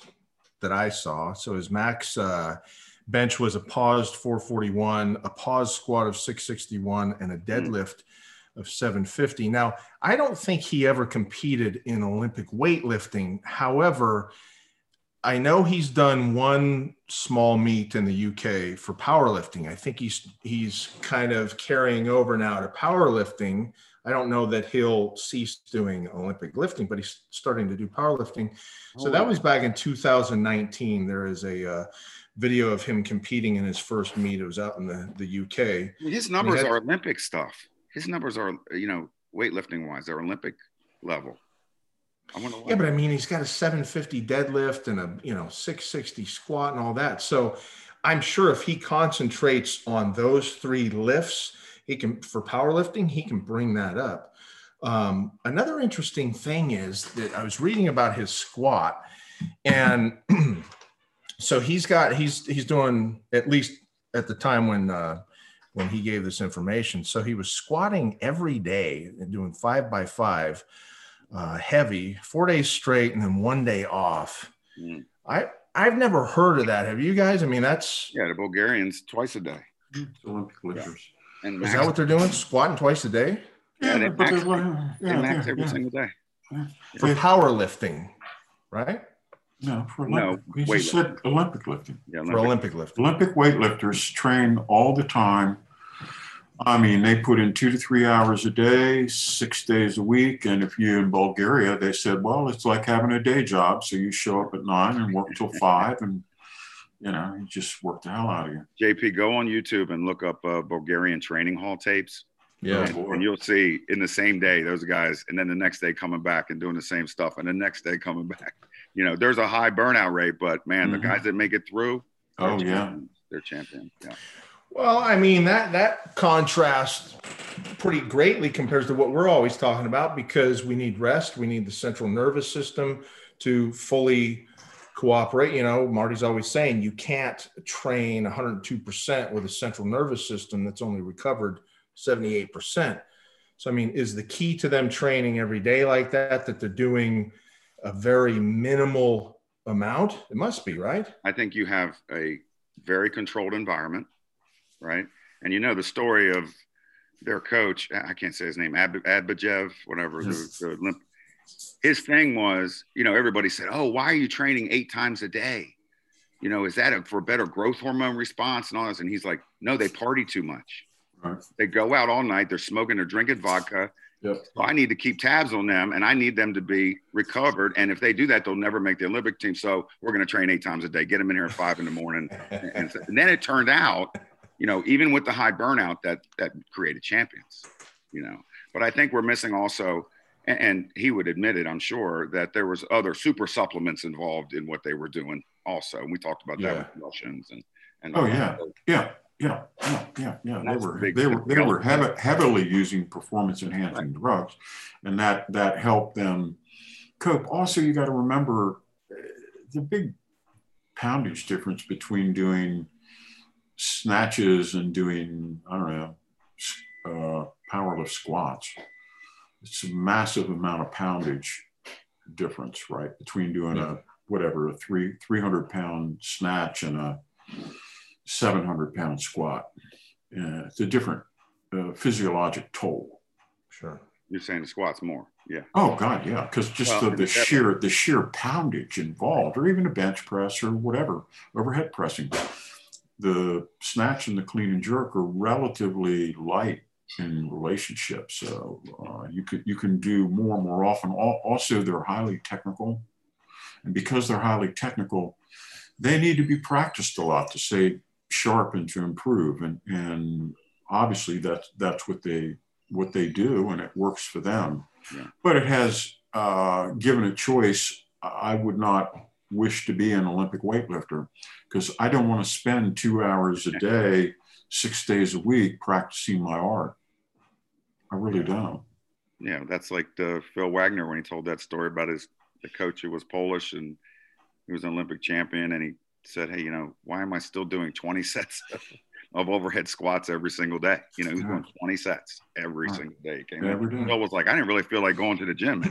that I saw, so his max uh, bench was a paused 441, a paused squat of 661, and a hmm. deadlift mm. of 750. Now, I don't think he ever competed in Olympic weightlifting. However, I know he's done one small meet in the UK for powerlifting. I think he's he's kind of carrying over now to powerlifting. I don't know that he'll cease doing Olympic lifting, but he's starting to do powerlifting. So that oh. was back in 2019. There is a uh, video of him competing in his first meet. It was out in the, the UK. His numbers had, are Olympic stuff. His numbers are, you know, weightlifting wise, they're Olympic level. Yeah, but I mean, he's got a 750 deadlift and a you know 660 squat and all that. So I'm sure if he concentrates on those three lifts, he can for powerlifting, he can bring that up. Um, another interesting thing is that I was reading about his squat, and [clears throat] so he's got he's he's doing at least at the time when uh, when he gave this information. So he was squatting every day and doing five by five uh, heavy, four days straight, and then one day off. Mm. I I've never heard of that. Have you guys? I mean, that's yeah, the Bulgarians twice a day. Olympic lifters. Yeah. And is that what they're doing? Squatting twice a day? Yeah, yeah they max, yeah, they max every single day. For powerlifting, right? No, for Olympic. No, he just said Olympic lifting. Yeah, Olympic. for Olympic lifting. Olympic weightlifters train all the time I mean, they put in two to three hours a day, six days a week. And if you're in Bulgaria, they said, well, it's like having a day job. So you show up at nine and work till five and, you know, you just work the hell out of you. JP, go on YouTube and look up uh, Bulgarian training hall tapes. Yeah. And, and, you'll see in the same day, those guys, and then the next day coming back and doing the same stuff. And the next day coming [laughs] back. You know, there's a high burnout rate, but man, mm-hmm. the guys that make it through. Oh, yeah. They're champions. Yeah. Well, I mean that that contrasts pretty greatly compares to what we're always talking about because we need rest, we need the central nervous system to fully cooperate. You know, Marty's always saying you can't train 102% with a central nervous system that's only recovered 78%. So I mean, is the key to them training every day like that that they're doing a very minimal amount? It must be, right? I think you have a very controlled environment right? And you know the story of their coach. I can't say his name, Ab- Adbajev, whatever. Yes. The, the, his thing was, you know, everybody said, "Oh, why are you training eight times a day? You know, is that a, for better growth hormone response and all this?" And he's like, "No, they party too much. Right. They go out all night. They're smoking, they're drinking vodka." Yep. So I need to keep tabs on them and I need them to be recovered. And if they do that, they'll never make the Olympic team. So we're going to train eight times a day, get them in here at five in the morning. [laughs] and, and, then it turned out you know, even with the high burnout that that created champions, you know. But I think we're missing also, and, and he would admit it, I'm sure, that there was other super supplements involved in what they were doing also. And we talked about yeah. that with Russians and and oh yeah, yeah. Yeah, yeah, yeah, yeah. They were, they were they were heavy, heavily using performance enhancing right. drugs, and that that helped them cope. Also, you got to remember uh, the big poundage difference between doing snatches and doing, I don't know, uh, powerlift squats. It's a massive amount of poundage difference, right? Between doing yeah. a, whatever, a three, 300 pound snatch and a 700 pound squat. Uh, it's a different uh, physiologic toll. Sure. You're saying the squats more. Yeah. Oh God, yeah. Because just well, the, the sheer the sheer poundage involved, or even a bench press or whatever, overhead pressing the snatch and the clean and jerk are relatively light in relationships. So uh, you could you can do more and more often. Also, they're highly technical, and because they're highly technical, they need to be practiced a lot to stay sharp and to improve. And and obviously that's that's what they what they do, and it works for them. Yeah. But it has uh, given a choice. I would not wish to be an Olympic weightlifter because I don't want to spend two hours a day, six days a week practicing my art. I really don't. Yeah, that's like the Phil Wagner when he told that story about his the coach who was Polish and he was an Olympic champion and he said, "Hey, you know, why am I still doing 20 sets [laughs] of overhead squats every single day. You know, he was doing 20 sets every Right. single day. He came Every day. Bill was like, I didn't really feel like going to the gym.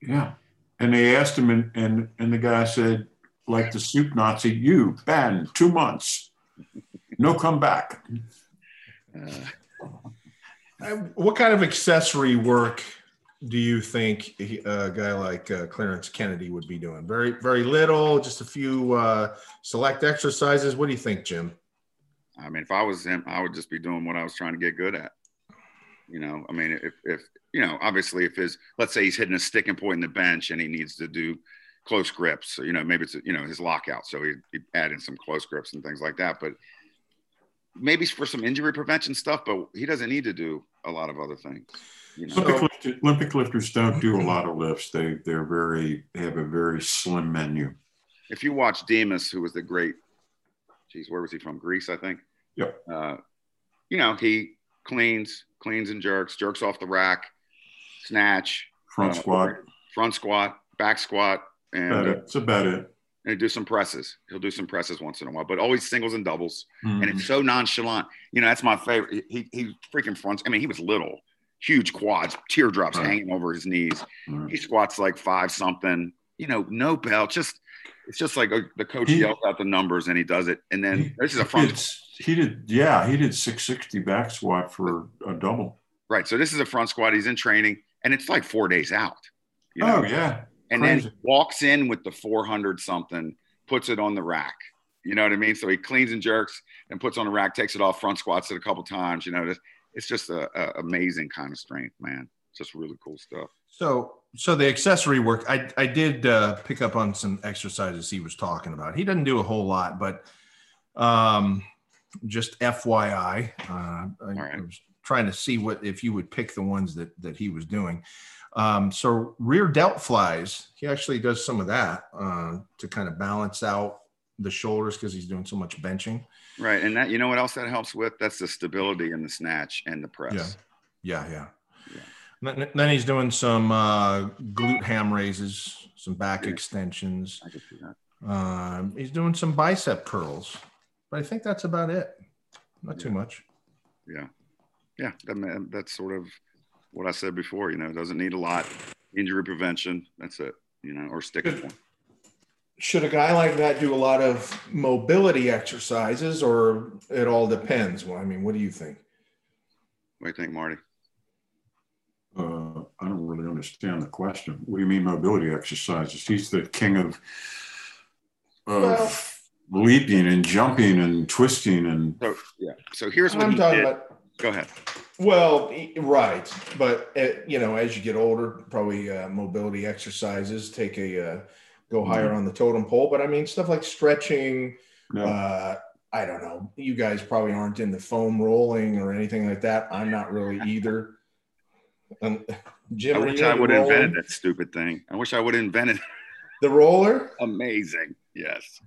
Yeah. And they asked him, and, and, and the guy said, like the soup Nazi, you, banned two months. No come back. Uh, Uh, What kind of accessory work do you think a guy like uh, Clarence Kennedy would be doing? Very, very little, just a few uh, select exercises. What do you think, Jim? I mean, if I was him, I would just be doing what I was trying to get good at. You know, I mean, if, if you know, obviously, if his, let's say he's hitting a sticking point in the bench and he needs to do close grips, so, you know, maybe it's, you know, his lockout. So he, he add in some close grips and things like that. But maybe for some injury prevention stuff, but he doesn't need to do a lot of other things. You know, Olympic, lift- Olympic lifters don't do a lot of lifts. They, they're very, they have a very slim menu. if you watch Dimas, who was the great, geez, where was he from? Greece, I think. Yep. Uh, you know, he cleans, cleans and jerks, jerks off the rack, snatch, Front uh, squat, front squat, back squat, and, about it. That's about it. and do some presses. He'll do some presses once in a while, but always singles and doubles. And Mhm. it's so nonchalant. You know, that's my favorite. He he freaking fronts. I mean, he was little, huge quads, teardrops Right. hanging over his knees. Mhm. He squats like five something. You know, no belt. Just it's just like uh, the coach He- yells out the numbers and he does it. And then He- this is a he front did, he did, yeah, he did 660 back squat for a double. right. So this is a front squat. He's in training, and it's like four days out. You know? Oh, yeah. and crazy. then walks in with the 400 something, puts it on the rack. You know what I mean? So he cleans and jerks and puts on the rack, takes it off, front squats it a couple times. You know, it's- just a, a amazing kind of strength, man. It's just really cool stuff. So, so the accessory work, I, I did uh, pick up on some exercises he was talking about. He doesn't do a whole lot, but um, just FYI, uh, I, right. I was trying to see what if you would pick the ones that that he was doing. Um, so rear delt flies, he actually does some of that uh, to kind of balance out the shoulders because he's doing so much benching. Right. And that, you know what else that helps with? That's the stability in the snatch and the press. Yeah, yeah. Yeah. Then, then he's doing some uh, glute ham raises, some back Yeah. extensions. I could see that. Um, he's doing some bicep curls, but I think that's about it. Not too much. Yeah. Yeah. That, that's sort of what I said before. You know, it doesn't need a lot. Injury prevention. That's it. You know, or stick Good. point. Should a guy like that do a lot of mobility exercises, or it all depends? Well, I mean, what do you think? What do you think, Marty? Uh, I don't really understand the question. What do you mean mobility exercises? He's the king of, of leaping and jumping and twisting and So, yeah. So here's what I'm he talking did. about. Go ahead. Well, right, but uh, you know, as you get older, probably uh, mobility exercises take a uh, go higher on the totem pole. But I mean, stuff like stretching. no, Uh, I don't know. You guys probably aren't in the foam rolling or anything like that. I'm not really either. Um, Jim, I wish I would have invented that stupid thing. I wish I would have invented. the roller. Amazing. Yes.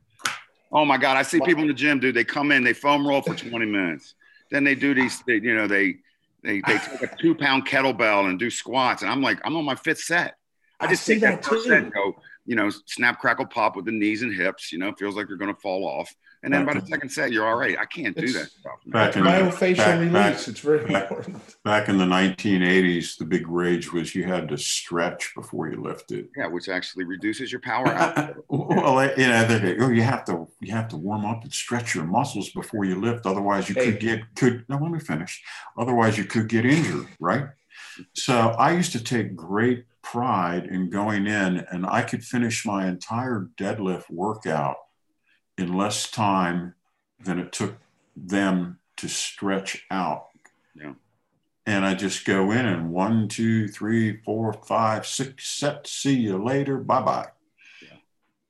Oh my God! I see people in the gym, dude. They come in, they foam roll for [laughs] 20 minutes. Then they do these. They, you know, they they they take a two pound kettlebell and do squats, and I'm like, I'm on my fifth set. I I just see take that that too. set and go, you know, snap, crackle, pop with the knees and hips. You know, feels like you're gonna fall off, and then by the second set, you're all right. I can't do It's- that stuff. man. Back in the- Myofascial back- release. back- it's very back- important. back in the 1980s, the big rage was you had to stretch before you lifted. Yeah, which actually reduces your power output. [laughs] well, you know, they go, oh, you have to you have to warm up and stretch your muscles before you lift. Otherwise, you Hey. could get could. No, let me finish. Otherwise, you could get injured, right? So I used to take great pride in going in, and I could finish my entire deadlift workout in less time than it took them to stretch out. Yeah. And I just go in and one, two, three, four, five, six sets. See you later. Bye bye.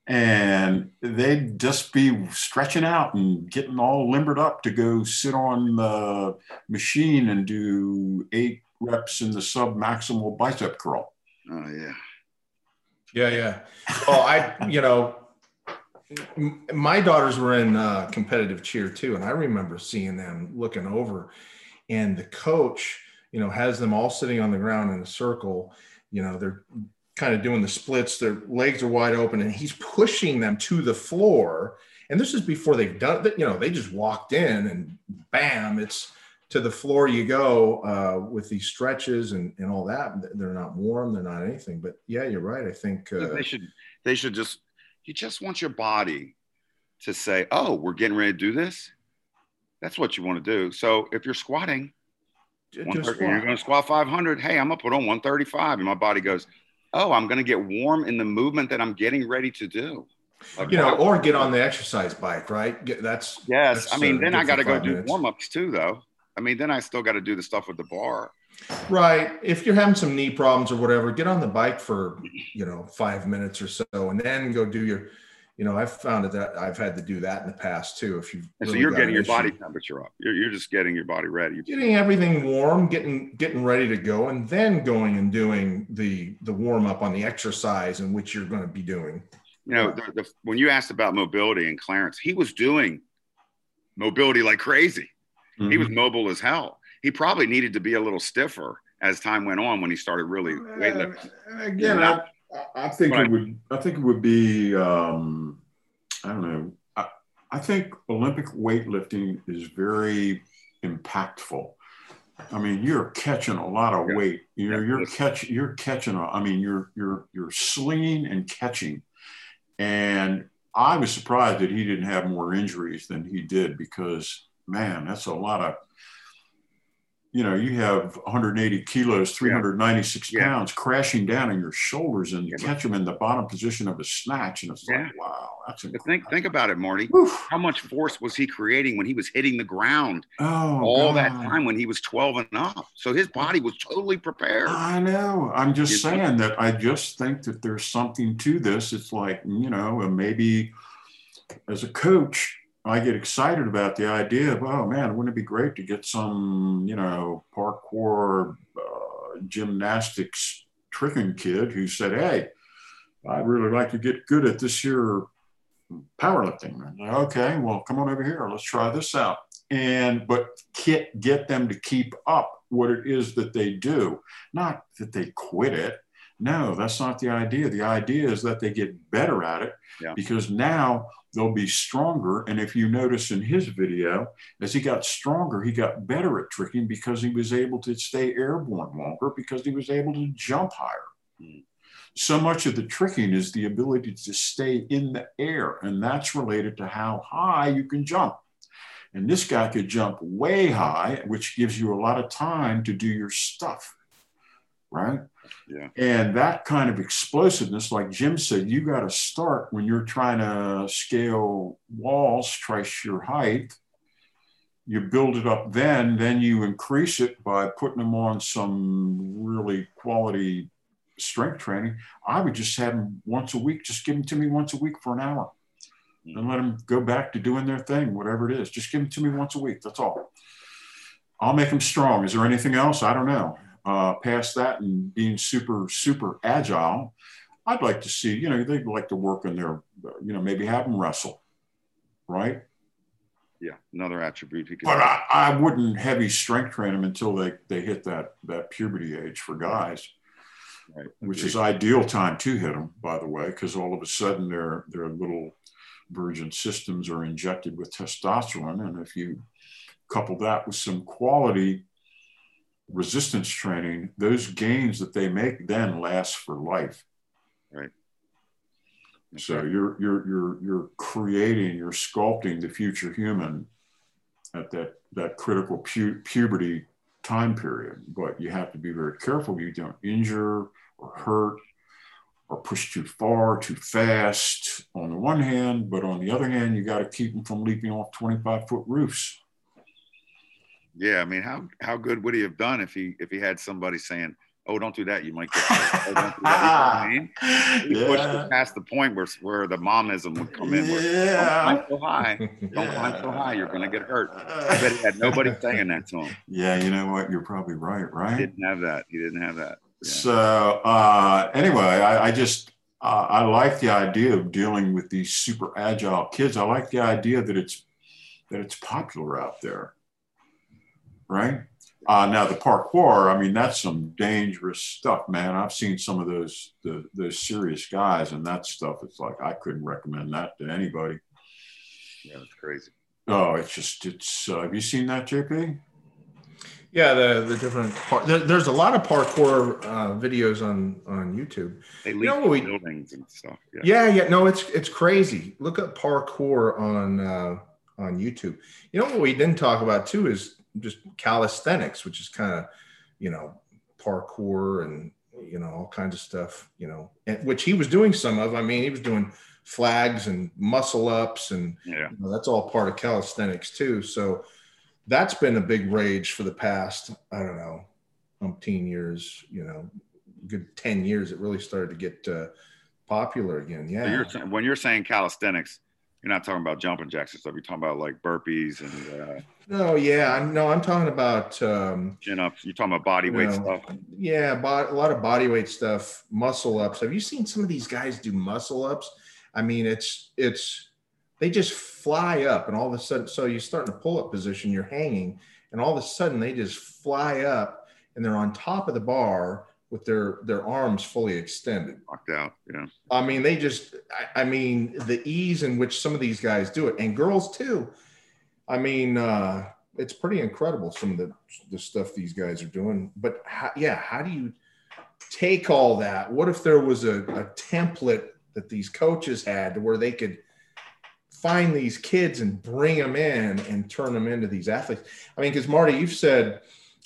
And they'd just be stretching out and getting all limbered up to go sit on the machine and do eight reps in the sub maximal bicep curl. Oh yeah. Yeah, yeah. Well, I, you know, my daughters were in uh, competitive cheer too, and I remember seeing them looking over, and the coach, you know, has them all sitting on the ground in a circle. You know, they're kind of doing the splits. Their legs are wide open, and he's pushing them to the floor, and this is before they've done that. You know, they just walked in and bam, it's to the floor you go uh, with these stretches and, and all that. They're not warm, they're not anything. But yeah, you're right. I think uh, they should they should just you just want your body to say, oh, we're getting ready to do this. That's what you want to do. So if you're squatting, just you're going to squat 500. Hey, I'm going to put on 135. And my body goes, oh, I'm going to get warm in the movement that I'm getting ready to do. you know, or get on the exercise bike, right? Get, that's yes. That's, I mean, then I got to go do warm ups too, though. I mean, then I still got to do the stuff with the bar. Right. If you're having some knee problems or whatever, get on the bike for, you know, five minutes or so and then go do your, you know, I've found that I've had to do that in the past too. If you've really so you're getting your issue. body temperature up. You're, you're just getting your body ready. Getting everything warm, getting getting ready to go, and then going and doing the the warm up on the exercise in which you're going to be doing. You know, the, the, when you asked about mobility and Clarence, he was doing mobility like crazy. Mm-hmm. He was mm-hmm. mobile as hell. He probably needed to be a little stiffer as time went on when he started really weightlifting. Uh, again, I, I, think it would. I think it would be. Um, I don't know. I, I think Olympic weightlifting is very impactful. I mean, you're catching a lot of yeah. weight. You know, yeah. you're catch, you're catching. A, I mean, you're you're you're slinging and catching, and I was surprised that he didn't have more injuries than he did because man, that's a lot of, you know, you have 180 kilos, 396 yeah. pounds crashing down on your shoulders and you yeah. catch them in the bottom position of a snatch. And it's yeah. like, wow, that's incredible. Think, think about it, Marty. Oof. How much force was he creating when he was hitting the ground oh, all God. that time when he was 12 and up? So his body was totally prepared. I know. I'm just saying that I just think that there's something to this. It's like, you know, maybe as a coach, I get excited about the idea of, oh man, wouldn't it be great to get some, you know, parkour uh, gymnastics tricking kid who said, hey, I'd really like to get good at this here powerlifting. okay, well, come on over here. Let's try this out. And, but get, get them to keep up what it is that they do, not that they quit it. No, that's not the idea. The idea is that they get better at it yeah. because now they'll be stronger. And if you notice in his video, as he got stronger, he got better at tricking because he was able to stay airborne longer because he was able to jump higher. Mm. So much of the tricking is the ability to stay in the air, and that's related to how high you can jump. And this guy could jump way high, which gives you a lot of time to do your stuff, right? Yeah. And that kind of explosiveness, like Jim said, you got to start when you're trying to scale walls twice your height. You build it up then, then you increase it by putting them on some really quality strength training. I would just have them once a week, just give them to me once a week for an hour mm. and let them go back to doing their thing, whatever it is. Just give them to me once a week. That's all. I'll make them strong. Is there anything else? I don't know uh, past that and being super, super agile, I'd like to see, you know, they'd like to work on their, you know, maybe have them wrestle, right? Yeah, another attribute. He could but I, I wouldn't heavy strength train them until they, they hit that, that puberty age for guys. Right. Which is ideal time to hit them, by the way, because all of a sudden their their little virgin systems are injected with testosterone, and if you couple that with some quality resistance training, those gains that they make then last for life. Right. So you're you're you're you're creating, you're sculpting the future human at that that critical pu- puberty time period. But you have to be very careful you don't injure or hurt or push too far, too fast on the one hand, but on the other hand, you got to keep them from leaping off 25 foot roofs. Yeah, I mean, how how good would he have done if he if he had somebody saying, "Oh, don't do that, you might get." oh, don't do that. You know I [laughs] mean? He yeah. pushed it past the point where where the momism would come in. Where, yeah. Don't climb so high. [laughs] Don't yeah. climb so high. You're gonna get hurt. But he had [laughs] nobody saying that to him. Yeah, you know what? You're probably right. Right? He didn't have that. He didn't have that. Yeah. So uh, anyway, I, I just uh, I like the idea of dealing with these super agile kids. I like the idea that it's that it's popular out there right? Uh, now the parkour, I mean, that's some dangerous stuff, man. I've seen some of those the, those serious guys, and that stuff. It's like I couldn't recommend that to anybody. Yeah, it's crazy. Oh, it's just it's. Uh, have you seen that, JP? Yeah, the the different part. There, there's a lot of parkour uh, videos on on YouTube. They leap You know what we- buildings and stuff. Yeah. Yeah, yeah, no, it's it's crazy. Look up parkour on uh, on YouTube. You know what we didn't talk about too is just calisthenics, which is kind of you know parkour and you know all kinds of stuff. You know, and, which he was doing some of. I mean, he was doing flags and muscle ups, and Yeah. you know, that's all part of calisthenics too. So that's been a big rage for the past I don't know umpteen years. You know, good ten years. It really started to get. Uh, popular again. So Yeah. you're, when you're saying calisthenics, you're not talking about jumping jacks and stuff. You're talking about like burpees and uh, no, yeah. I'm no, I'm talking about um chin ups. You're talking about body weight No. stuff. yeah, bo- a lot of body weight stuff, muscle ups. Have you seen some of these guys do muscle ups? I mean, it's it's they just fly up and all of a sudden so you start in a pull-up position, you're hanging, and all of a sudden they just fly up and they're on top of the bar with their their arms fully extended. Knocked out. Yeah. I mean, they just, I, I mean, the ease in which some of these guys do it, and girls too. I mean, uh, it's pretty incredible some of the, the stuff these guys are doing. But how, yeah, how do you take all that? What if there was a, a template that these coaches had where they could find these kids and bring them in and turn them into these athletes? I mean, because Marty, you've said,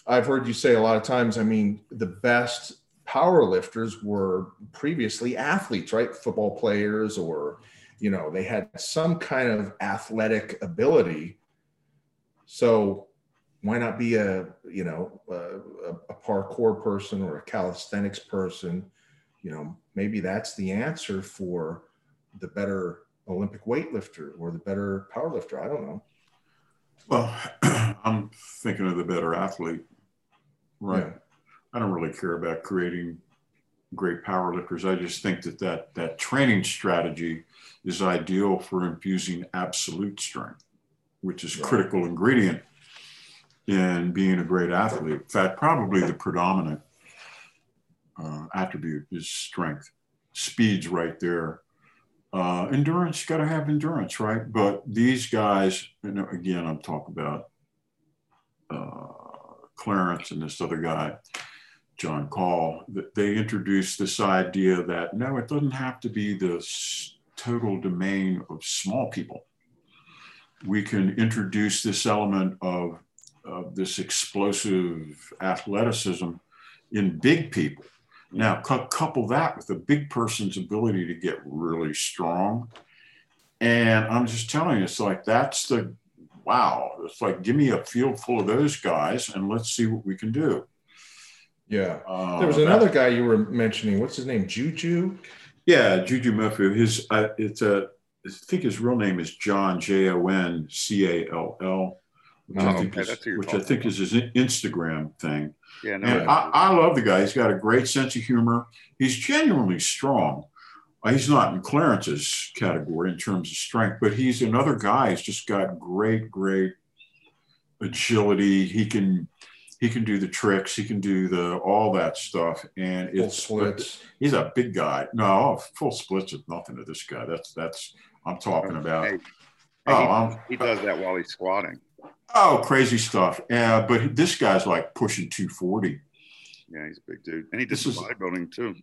I've heard you say a lot of times, I mean, the best power lifters were previously athletes, right? Football players, or, you know, they had some kind of athletic ability. So why not be a, you know, a, a parkour person or a calisthenics person? You know, maybe that's the answer for the better Olympic weightlifter or the better power lifter. I don't know. Well, [clears throat] I'm thinking of the better athlete, right? Yeah. I don't really care about creating great power lifters. I just think that that, that training strategy is ideal for infusing absolute strength, which is Right. critical ingredient in being a great athlete. In fact, probably the predominant uh, attribute is strength. Speed's right there. Uh, endurance, you got to have endurance, right? But these guys, know, again, I'm talking about uh, Clarence and this other guy, Jon Call, they introduced this idea that no, it doesn't have to be the s- total domain of small people. We can introduce this element of, of this explosive athleticism in big people. Now, cou- couple that with a big person's ability to get really strong. And I'm just telling you, it's like that's the wow. It's like give me a field full of those guys and let's see what we can do. Yeah. Uh, There was that- another guy you were mentioning. What's his name? Juju? Yeah, Jujimufu. His uh, it's a I think his real name is Jon J O N C A L L, which Oh, I think okay, is that's who you're which I think is his Instagram thing. Yeah. No. And I, I love the guy. He's got a great sense of humor. He's genuinely strong. He's not in Clarence's category in terms of strength, but he's another guy. He's just got great, great agility. He can he can do the tricks. He can do the all that stuff, and Full it's splits. He's a big guy. No, full splits is nothing to this guy. That's that's I'm talking about. Hey, Oh, he, I'm, he does that while he's squatting. oh, crazy stuff. Yeah, but this guy's like pushing 240. Yeah, he's a big dude, and he This does is- bodybuilding too.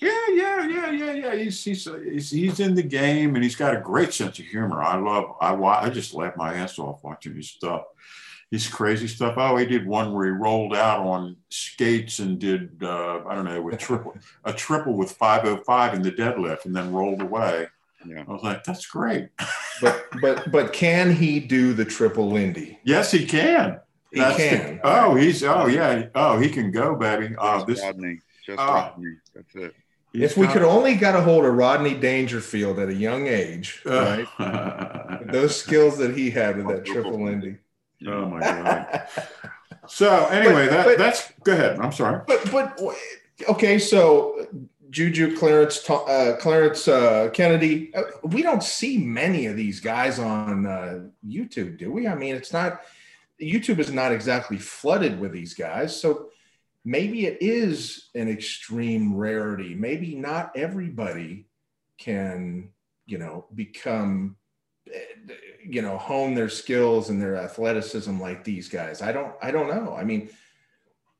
Yeah, yeah, yeah, yeah, yeah. He's, he's he's he's in the game, and he's got a great sense of humor. I love. I I just laugh my ass off watching his stuff. His crazy stuff. Oh, he did one where he rolled out on skates and did uh, I don't know a triple a triple with 505 in the deadlift, and then rolled away. Yeah. I was like, that's great. But but but can he do the triple Lindy? Yes, he can. He That's the- can. oh, he's oh yeah. Oh, he can go, baby. Oh, Just this. Rodney. Just. Rodney. That's it. He's if we got- could only got a hold of Rodney Dangerfield at a young age, [laughs] right? Those skills that he had with that triple [laughs] Lindy. Oh my god. [laughs] So anyway, But- that but- that's go ahead. I'm sorry. But but okay, so Juju Clarence uh, Clarence uh, Kennedy, uh, we don't see many of these guys on uh, YouTube, do we? I mean, it's not YouTube is not exactly flooded with these guys, so maybe it is an extreme rarity. Maybe not everybody can, you know, become eh, you know, hone their skills and their athleticism like these guys? I don't, I don't know. I mean,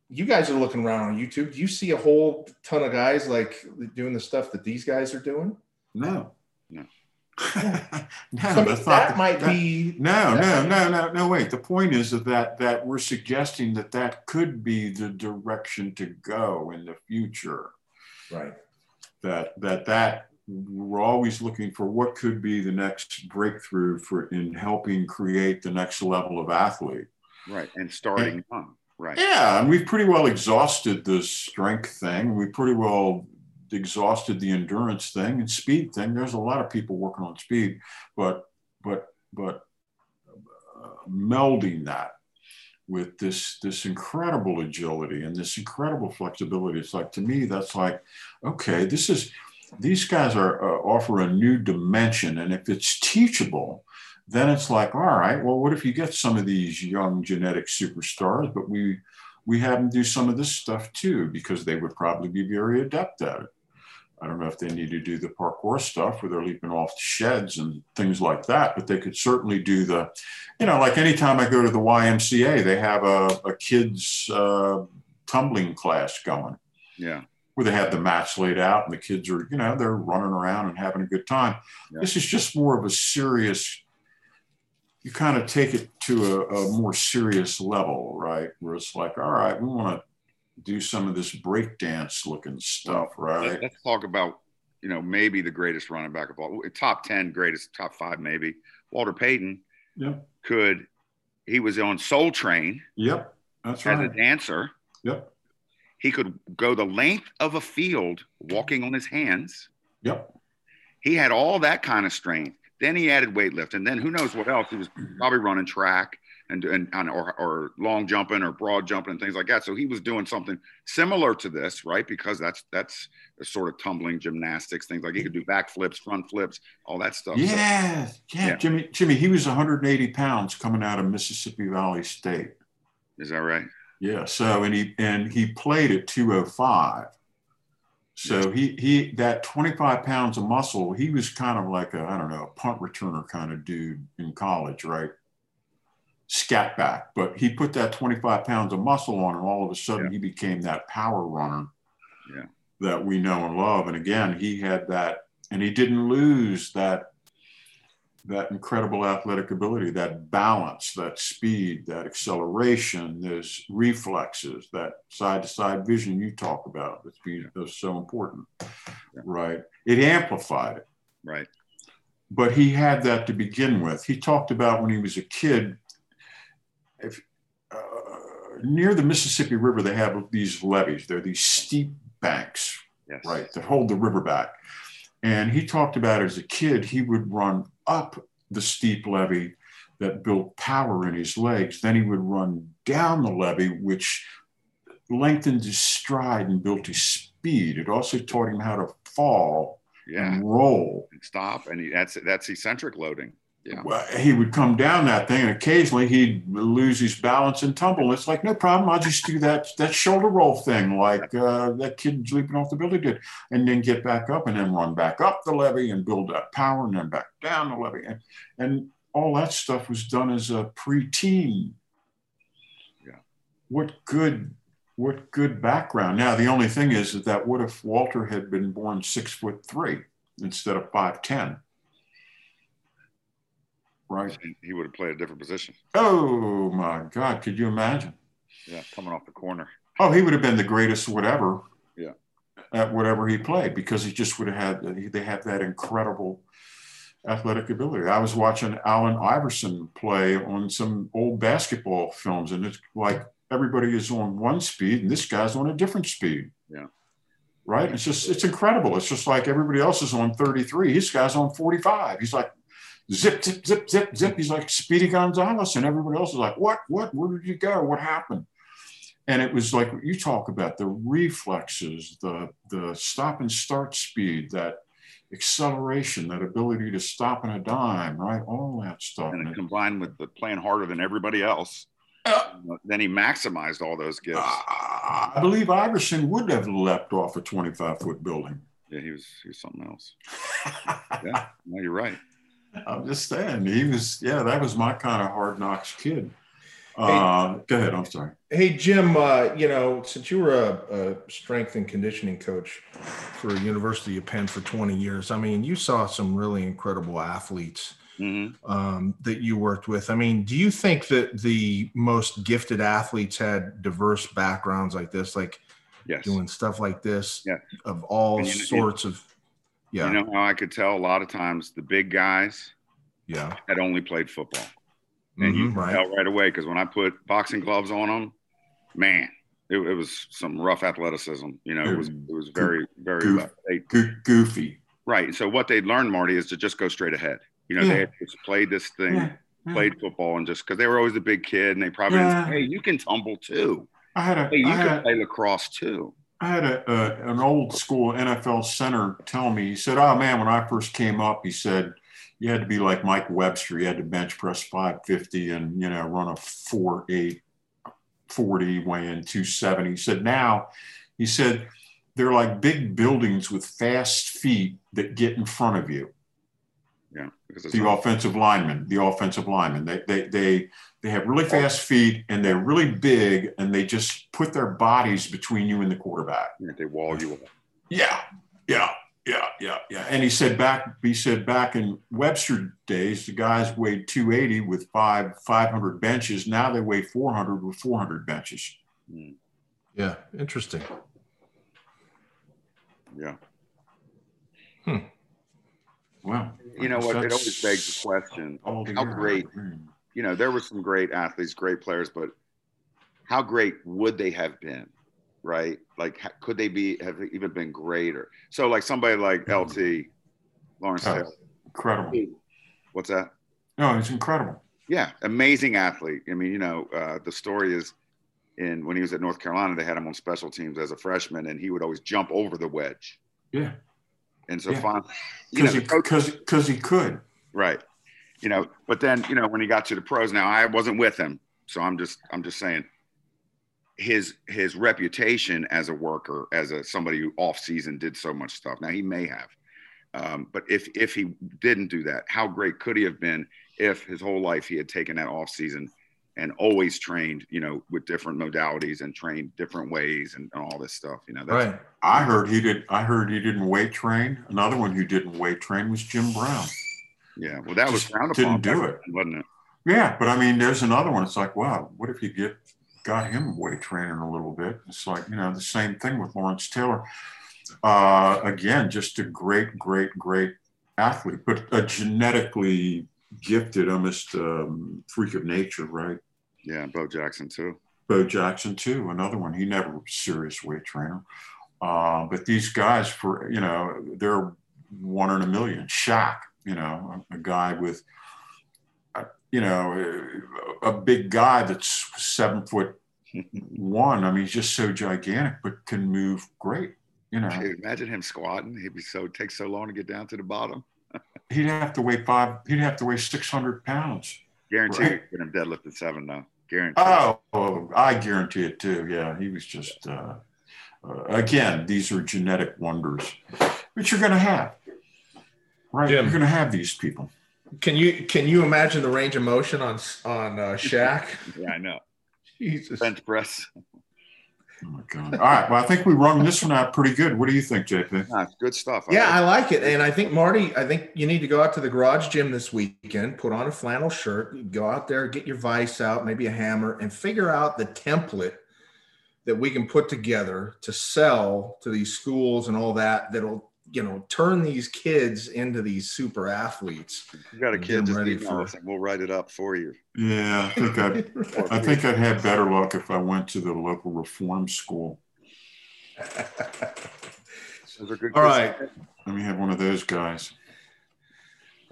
you guys are looking around on YouTube. Do you see a whole ton of guys like doing the stuff that these guys are doing? No. No. No, So that's that the- might that- be No, no, no, no, no. Wait. The point is that, that that we're suggesting that that could be the direction to go in the future. right. That that that we're always looking for what could be the next breakthrough for in helping create the next level of athlete. Right. And starting young. Right. Yeah, and we've pretty well exhausted the strength thing. We pretty well exhausted the endurance thing and speed thing. There's a lot of people working on speed, but but but uh, melding that with this this incredible agility and this incredible flexibility. It's like to me that's like okay, this is these guys are uh, offer a new dimension, and if it's teachable, then it's like all right well what if you get some of these young genetic superstars but we we have them do some of this stuff too because they would probably be very adept at it i don't know if they need to do the parkour stuff where they're leaping off sheds and things like that but they could certainly do the you know like anytime i go to the ymca they have a, a kids uh, tumbling class going Yeah. where they have the mats laid out and the kids are, you know, they're running around and having a good time. Yeah. This is just more of a serious, you kind of take it to a, a more serious level, right? Where it's like, all right, we want to do some of this breakdance looking stuff, right? Let- Let's talk about, you know, maybe the greatest running back of all, top 10 greatest, top five, maybe. Walter Payton Yep. could, he was on Soul Train Yep. That's right. as a dancer. Yep. He could go the length of a field walking on his hands. Yep. He had all that kind of strength. Then he added weightlifting. And then who knows what else? He was probably running track and, and, and or, or long jumping or broad jumping and things like that. So he was doing something similar to this, right? Because that's that's a sort of tumbling gymnastics, things like he could do back flips, front flips, all that stuff. So- Yeah. Yeah. Yeah. Jimmy, Jimmy, he was 180 pounds coming out of Mississippi Valley State. is that right? Yeah. So and he and he played at 205. So he he that 25 pounds of muscle, he was kind of like a, I don't know, a punt returner kind of dude in college, right? Scat back. But he put that 25 pounds of muscle on and all of a sudden Yeah. he became that power runner Yeah. that we know and love. And again, he had that, and he didn't lose that that incredible athletic ability, that balance, that speed, that acceleration, those reflexes, that side to side vision you talk about. That's, be, that's so important, Yeah. right? It amplified it, Right. but he had that to begin with. He talked about when he was a kid, if, uh, near the Mississippi River, they have these levees. They're these steep banks, Yes. right, that hold the river back. And he talked about as a kid, he would run up the steep levee that built power in his legs. Then he would run down the levee, which lengthened his stride and built his speed. It also taught him how to fall Yeah. and roll. And stop. And he, that's that's eccentric loading. Yeah. Well, he would come down that thing, and occasionally he'd lose his balance and tumble. And it's like, no problem, I'll just do that that shoulder roll thing, like uh, that kid leaping off the building did, and then get back up and then run back up the levee and build that power, and then back down the levee, and and all that stuff was done as a preteen. Yeah. What good, what good background. Now the only thing is that, that what if Walter had been born six foot three instead of five ten? Right. He would have played a different position. Oh my God, could you imagine? Yeah. Coming off the corner. Oh, he would have been the greatest whatever. Yeah. At whatever he played because he just would have had, they have that incredible athletic ability. I was watching Allen Iverson play on some old basketball films and it's like everybody is on one speed and this guy's on a different speed. Yeah. Right. It's just, it's incredible. It's just like everybody else is on 33. This guy's on 45. He's like, zip, zip, zip, zip, zip. He's like Speedy Gonzalez, and everybody else is like, what, what, where did you go? What happened? And it was like what you talk about the reflexes, the the stop and start speed, that acceleration, that ability to stop in a dime, right? All that stuff. And And it it- combined with the playing harder than everybody else. Yeah. Uh, then he maximized all those gifts. Uh, I believe Iverson would have leapt off a 25 foot building. Yeah, he was he was something else. [laughs] Yeah, no, you're right. I'm just saying, he was, yeah, that was my kind of hard knocks kid. Uh, go ahead. I'm sorry. Hey, Jim, uh, you know, since you were a, a, strength and conditioning coach for University of Penn for 20 years, I mean, you saw some really incredible athletes mm-hmm. um, that you worked with. I mean, do you think that the most gifted athletes had diverse backgrounds like this, like yes. doing stuff like this yeah. of all you, sorts you, of, yeah. You know how I could tell a lot of times the big guys yeah. had only played football and mm-hmm, you right. tell right away because when I put boxing gloves on them, man, it, it, was some rough athleticism. You know, it was it was very very Goof, they, goofy. Right. So what they'd learned, Marty, is to just go straight ahead. You know, yeah. they had just played this thing, yeah. Yeah. played football, and just because they were always a big kid, and they probably didn't say, "Hey, you can tumble too." I had a. Hey, you I can had, play lacrosse too. I had a, a, an old school NFL center tell me. He said, "Oh man, when I first came up, he said." you had to be like Mike Webster. You had to bench press 550 and, you know, run a 4 8 40, weighing 270. He said, now, he said, they're like big buildings with fast feet that get in front of you. Yeah. The offensive linemen, the offensive linemen, they, they, they, they have really fast feet and they're really big and they just put their bodies between you and the quarterback. Yeah, they wall you up. Yeah. Yeah. Yeah, yeah, yeah. And he said back he said back in Webster days, the guys weighed 280 with five 500 benches. Now they weigh 400 with 400 benches. Hmm. Yeah, interesting. Yeah. Hmm. Well, you know what? It always begs the question: How great? You know, there were some great athletes, great players, but how great would they have been? right? Like, could they be have even been greater? So, like somebody like LT, Lawrence oh, Taylor, incredible. What's that? No, it's incredible. Yeah, amazing athlete. I mean, you know, uh, the story is in when he was at North Carolina, they had him on special teams as a freshman, and he would always jump over the wedge. Yeah. And so, yeah. because he because because he could. Right. You know, but then you know when he got to the pros. Now I wasn't with him, so I'm just I'm just saying his his reputation as a worker, as a somebody who off season did so much stuff. Now he may have, um, but if if he didn't do that, how great could he have been if his whole life he had taken that off season and always trained, you know, with different modalities and trained different ways and, and all this stuff. You know, right. I heard he did. I heard he didn't weight train. Another one who didn't weight train was Jim Brown. Yeah, well, that Just was frowned upon. Didn't do it, wasn't it? Yeah, but I mean, there's another one. It's like, wow, what if you get got him weight training a little bit. It's like, you know, the same thing with Lawrence Taylor. Uh, again, just a great, great, great athlete, but a genetically gifted, almost um, freak of nature, right? Yeah, Bo Jackson too. Bo Jackson too, another one. He never was a serious weight trainer. Uh, but these guys, for you know, they're one in a million. Shaq, you know, a, a guy with – you know, a big guy that's seven foot [laughs] one. I mean, he's just so gigantic, but can move great. You know, imagine him squatting. He'd be so take so long to get down to the bottom. he'd have to weigh five. He'd have to weigh six hundred pounds. Guarantee right? get him deadlifted seven though. Guarantee. Oh, oh, I guarantee it too. Yeah, he was just. Uh, uh, again, these are genetic wonders, but you're going to have. Right, Jim. you're going to have these people. Can you can you imagine the range of motion on on uh, Shaq? [laughs] yeah, I know. Jesus. Bench press. Oh my god! All right. Well, I think we run this one out pretty good. What do you think, JP? Yeah, good stuff. I yeah, like I like it, and I think Marty. I think you need to go out to the garage gym this weekend. Put on a flannel shirt. Go out there, get your vice out, maybe a hammer, and figure out the template that we can put together to sell to these schools and all that. That'll you know turn these kids into these super athletes. You got a kid just ready for, us. we'll write it up for you. Yeah, I think I [laughs] I think I'd have better luck if I went to the local reform school. [laughs] All right. Let me have one of those guys.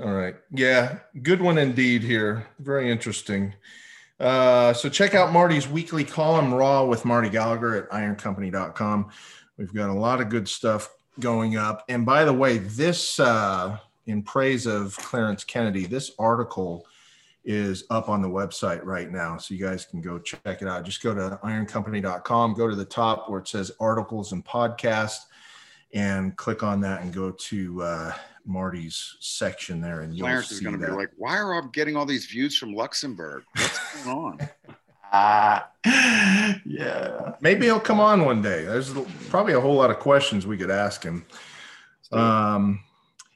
All right. Yeah, good one indeed here. Very interesting. Uh, so check out Marty's weekly column, Raw with Marty Gallagher at ironcompany.com. We've got a lot of good stuff going up. And by the way, this uh, in praise of Clarence Kennedy, this article is up on the website right now. So you guys can go check it out. Just go to ironcompany.com, go to the top where it says articles and podcast, and click on that and go to uh, Marty's section there, and you'll Clarence is going to be like, why are I getting all these views from Luxembourg? What's going on? [laughs] Ah, [laughs] yeah. Maybe he'll come on one day. There's probably a whole lot of questions we could ask him. Um,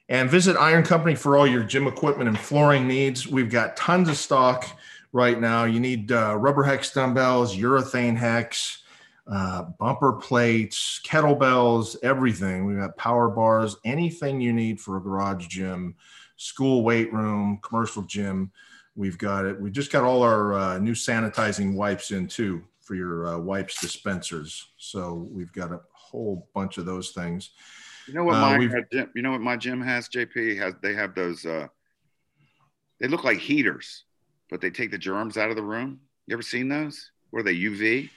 and visit Iron Company for all your gym equipment and flooring needs. We've got tons of stock right now. You need uh, rubber hex dumbbells, urethane hex, uh, bumper plates, kettlebells, everything. We've got power bars, anything you need for a garage gym, school weight room, commercial gym. We've got it. We just got all our uh, new sanitizing wipes in too for your uh, wipes dispensers. So we've got a whole bunch of those things. You know what Uh, my uh, gym, you know what my gym has, JP has they have those uh they look like heaters, but they take the germs out of the room. You ever seen those? Where they UV?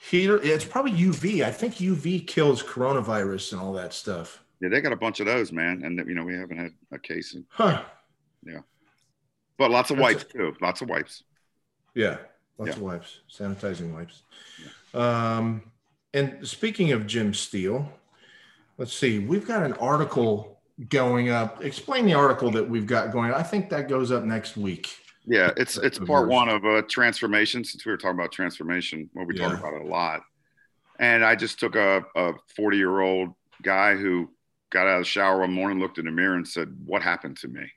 Heater, it's probably UV. I think UV kills coronavirus and all that stuff. Yeah, they got a bunch of those, man. And you know, we haven't had a case in, Huh. But lots of That's wipes too. Lots of wipes. Yeah. Lots Yeah. of wipes, sanitizing wipes. Um, and speaking of Jim Steel, let's see, we've got an article going up. Explain the article that we've got going. I think that goes up next week. Yeah, it's it's part one of a transformation. Since we were talking about transformation, well, we talk about it a lot. And I just took a a forty year old guy who got out of the shower one morning, looked in the mirror, and said, "What happened to me?"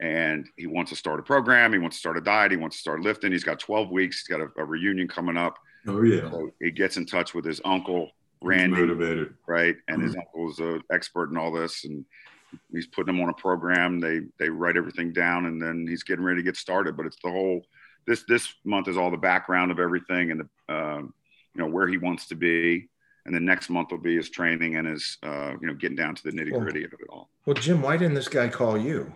And he wants to start a program. He wants to start a diet. He wants to start lifting. He's got twelve weeks. He's got a, a reunion coming up. Oh yeah. So he gets in touch with his uncle He's Randy, motivated. right? And his uncle's an expert in all this, and he's putting him on a program. They they write everything down, and then he's getting ready to get started. But it's the whole this this month is all the background of everything, and the um, you know where he wants to be, and then next month will be his training and his uh, you know getting down to the nitty gritty of it all. Well, Jim, why didn't this guy call you?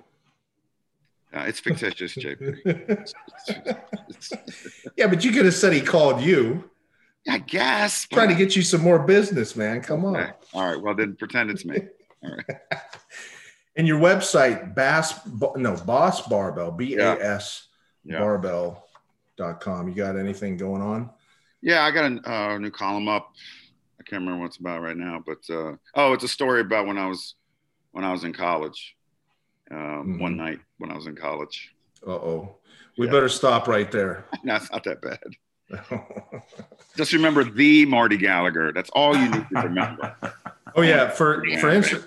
Uh, it's fictitious, JP. [laughs] Yeah, but you could have said he called you. I guess. Trying to get you some more business, man. Come on. Okay. All right. Well, then pretend it's me. [laughs] All right. and your website, Bass, no, Boss Barbell, B A S Yeah. barbell.com. You got anything going on? Yeah, I got a uh, new column up. I can't remember what it's about right now, but uh, oh, it's a story about when I was when I was in college. Um, One Mhm. night when I was in college. Uh oh. We Yeah. better stop right there. [laughs] No, it's not that bad. [laughs] Just remember the Marty Gallagher. That's all you need to remember. [laughs] oh, yeah. For, Yeah, for right. instance,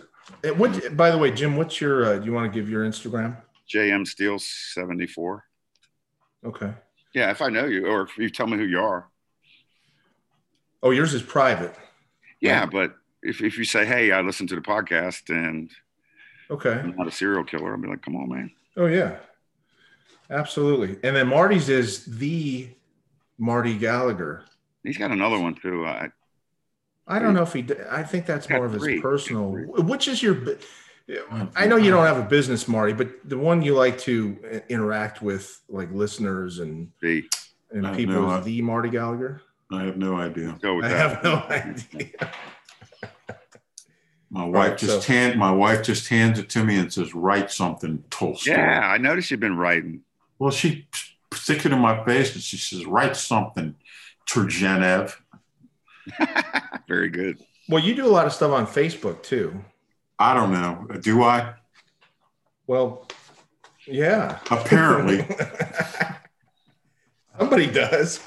what, by the way, Jim, what's your, uh, do you want to give your Instagram? JM Steel seventy four. Okay. Yeah, if I know you, or if you tell me who you are. Oh, yours is private. Yeah, but if, if you say, "Hey, I listened to the podcast and Okay. I'm not a serial killer," I'll be like, "Come on, man." Oh, yeah. Absolutely. And then Marty's is the Marty Gallagher. He's got another one too. I, I don't know if he. I think that's more of his three. personal. Which is your? I know you don't have a business, Marty, but the one you like to uh, interact with, like listeners and the and people, no is the Marty Gallagher. I have no idea. go with I that. have no [laughs] idea. My wife right, just so- hand my wife just hands it to me and says, "Write something, Tolstoy." Yeah, I noticed you've been writing. Well, she sticks it in my face and she says, "Write something, Turgenev." [laughs] Very good. Well, you do a lot of stuff on Facebook too. I don't know. Do I? Well, yeah. Apparently. [laughs] Somebody does.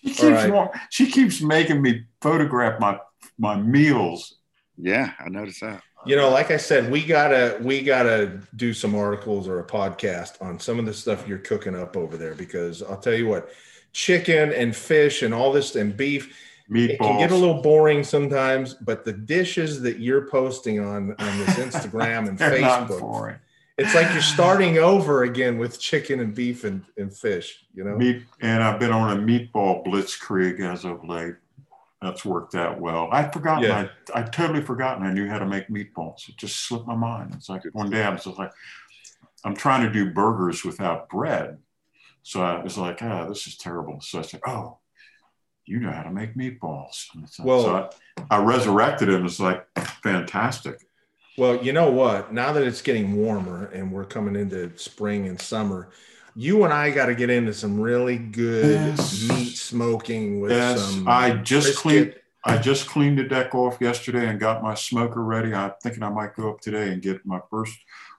She keeps All right. wa- she keeps making me photograph my my meals. Yeah, I noticed that. You know, like I said, we gotta we gotta do some articles or a podcast on some of the stuff you're cooking up over there because I'll tell you what, chicken and fish and all this and beef, it can get a little boring sometimes, but the dishes that you're posting on on this [laughs] Instagram and Facebook, it's like you're starting over again with chicken and beef and, and fish, you know? Meat, and I've been on a meatball blitzkrieg as of late. That's worked out well. I'd forgotten. Yeah. I I totally forgotten. I knew how to make meatballs. It just slipped my mind. It's like one day I was just like, I'm trying to do burgers without bread. So I was like, ah, this is terrible. So I said, oh, you know how to make meatballs. So, Well- so I, I resurrected it. and It's like fantastic. Well, you know what? Now that it's getting warmer and we're coming into spring and summer, you and I got to get into some really good Yes. meat smoking with Yes, some. I just brisket. cleaned. I just cleaned the deck off yesterday and got my smoker ready. I'm thinking I might go up today and get my first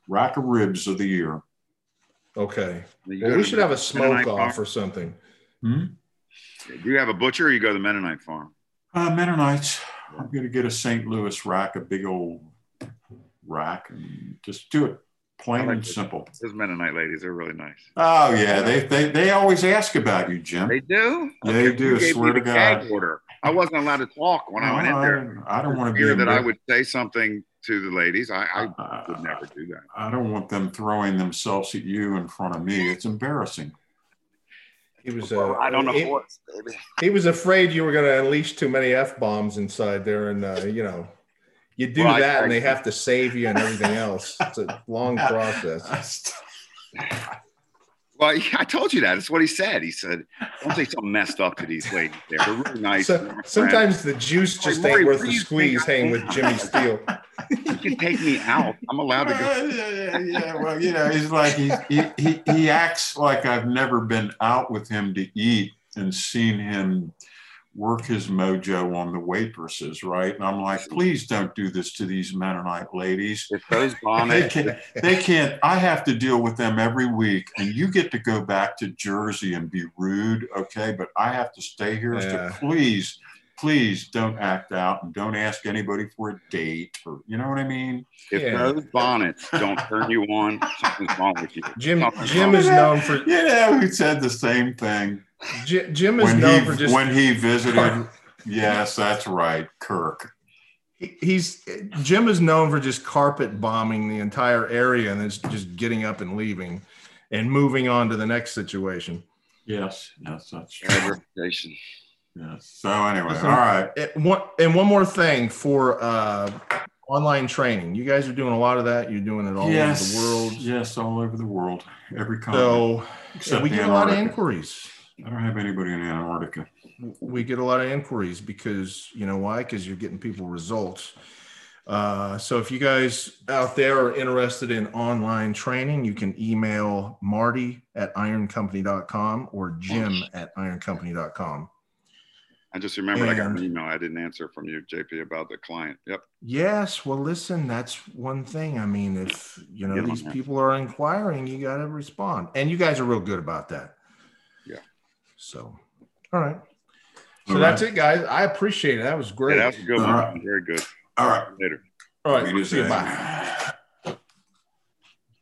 rack of ribs of the year. Okay. Well, we should have a smoke off farm? or something. Hmm? Do you have a butcher or you go to the Mennonite farm? Uh, Mennonites. I'm going to get a St. Louis rack, a big old rack, and just do it plain like and it. simple. Those Mennonite ladies, they're really nice. Oh yeah, they they, they always ask about you, Jim. They do? Yeah, they do, I swear to God. order. I wasn't allowed to talk when I went in there. I, I don't want to hear be that I would say something to the ladies. I, I Uh, would never do that. I don't want them throwing themselves at you in front of me. It's embarrassing. He was. Uh, Well, I don't know He, horse, baby. he was afraid you were going to unleash too many f bombs inside there, and uh, you know, you do Well, I- that, and they have to save you and everything else. It's a long [laughs] process. Well, I told you that. That's what he said. He said, "Don't say something messed up to these ladies. There, they're really [laughs] nice. So, They're my friends. sometimes the juice just Maury, ain't worth the squeeze. think Hanging with? [laughs] Jimmy Steel. you can take me out. I'm allowed to go." yeah, yeah, yeah. Well, you know, he's like he, he he he acts like I've never been out with him to eat and seen him work his mojo on the waitresses, right? And I'm like, please don't do this to these Mennonite ladies. If those [laughs] They bonnets, can't, they can't. I have to deal with them every week, and you get to go back to Jersey and be rude, okay? But I have to stay here. So please, please don't act out and don't ask anybody for a date, or you know what I mean? if Yeah. those bonnets don't turn you on, something's wrong with you. Jim Something's Jim wrong. is known for [laughs] You know, we said the same thing Ji- Jim is when known he for just when he visited. yes, that's right, Kirk. he's Jim is known for just carpet bombing the entire area and then just getting up and leaving and moving on to the next situation. Yes, yes, that's true. Yes. So anyway, Listen, all right. And one, and one more thing for uh, online training. You guys are doing a lot of that. You're doing it all yes, over the world. Yes, all over the world, every continent. So except we get a lot of inquiries. I don't have anybody in Antarctica. we get a lot of inquiries because you know why? Because you're getting people results. Uh, so if you guys out there are interested in online training you can email marty at ironcompany.com or jim at ironcompany.com I just remembered I got an email. I didn't answer from you, JP, about the client. Yep. yes. Well listen that's one thing. I mean if you know Get these people are inquiring you got to respond. And you guys are real good about that. Yeah. So all right so All that's right. it guys i appreciate it that was great Yeah, that was a good one. right. Very good. All right. Later. all right see you bye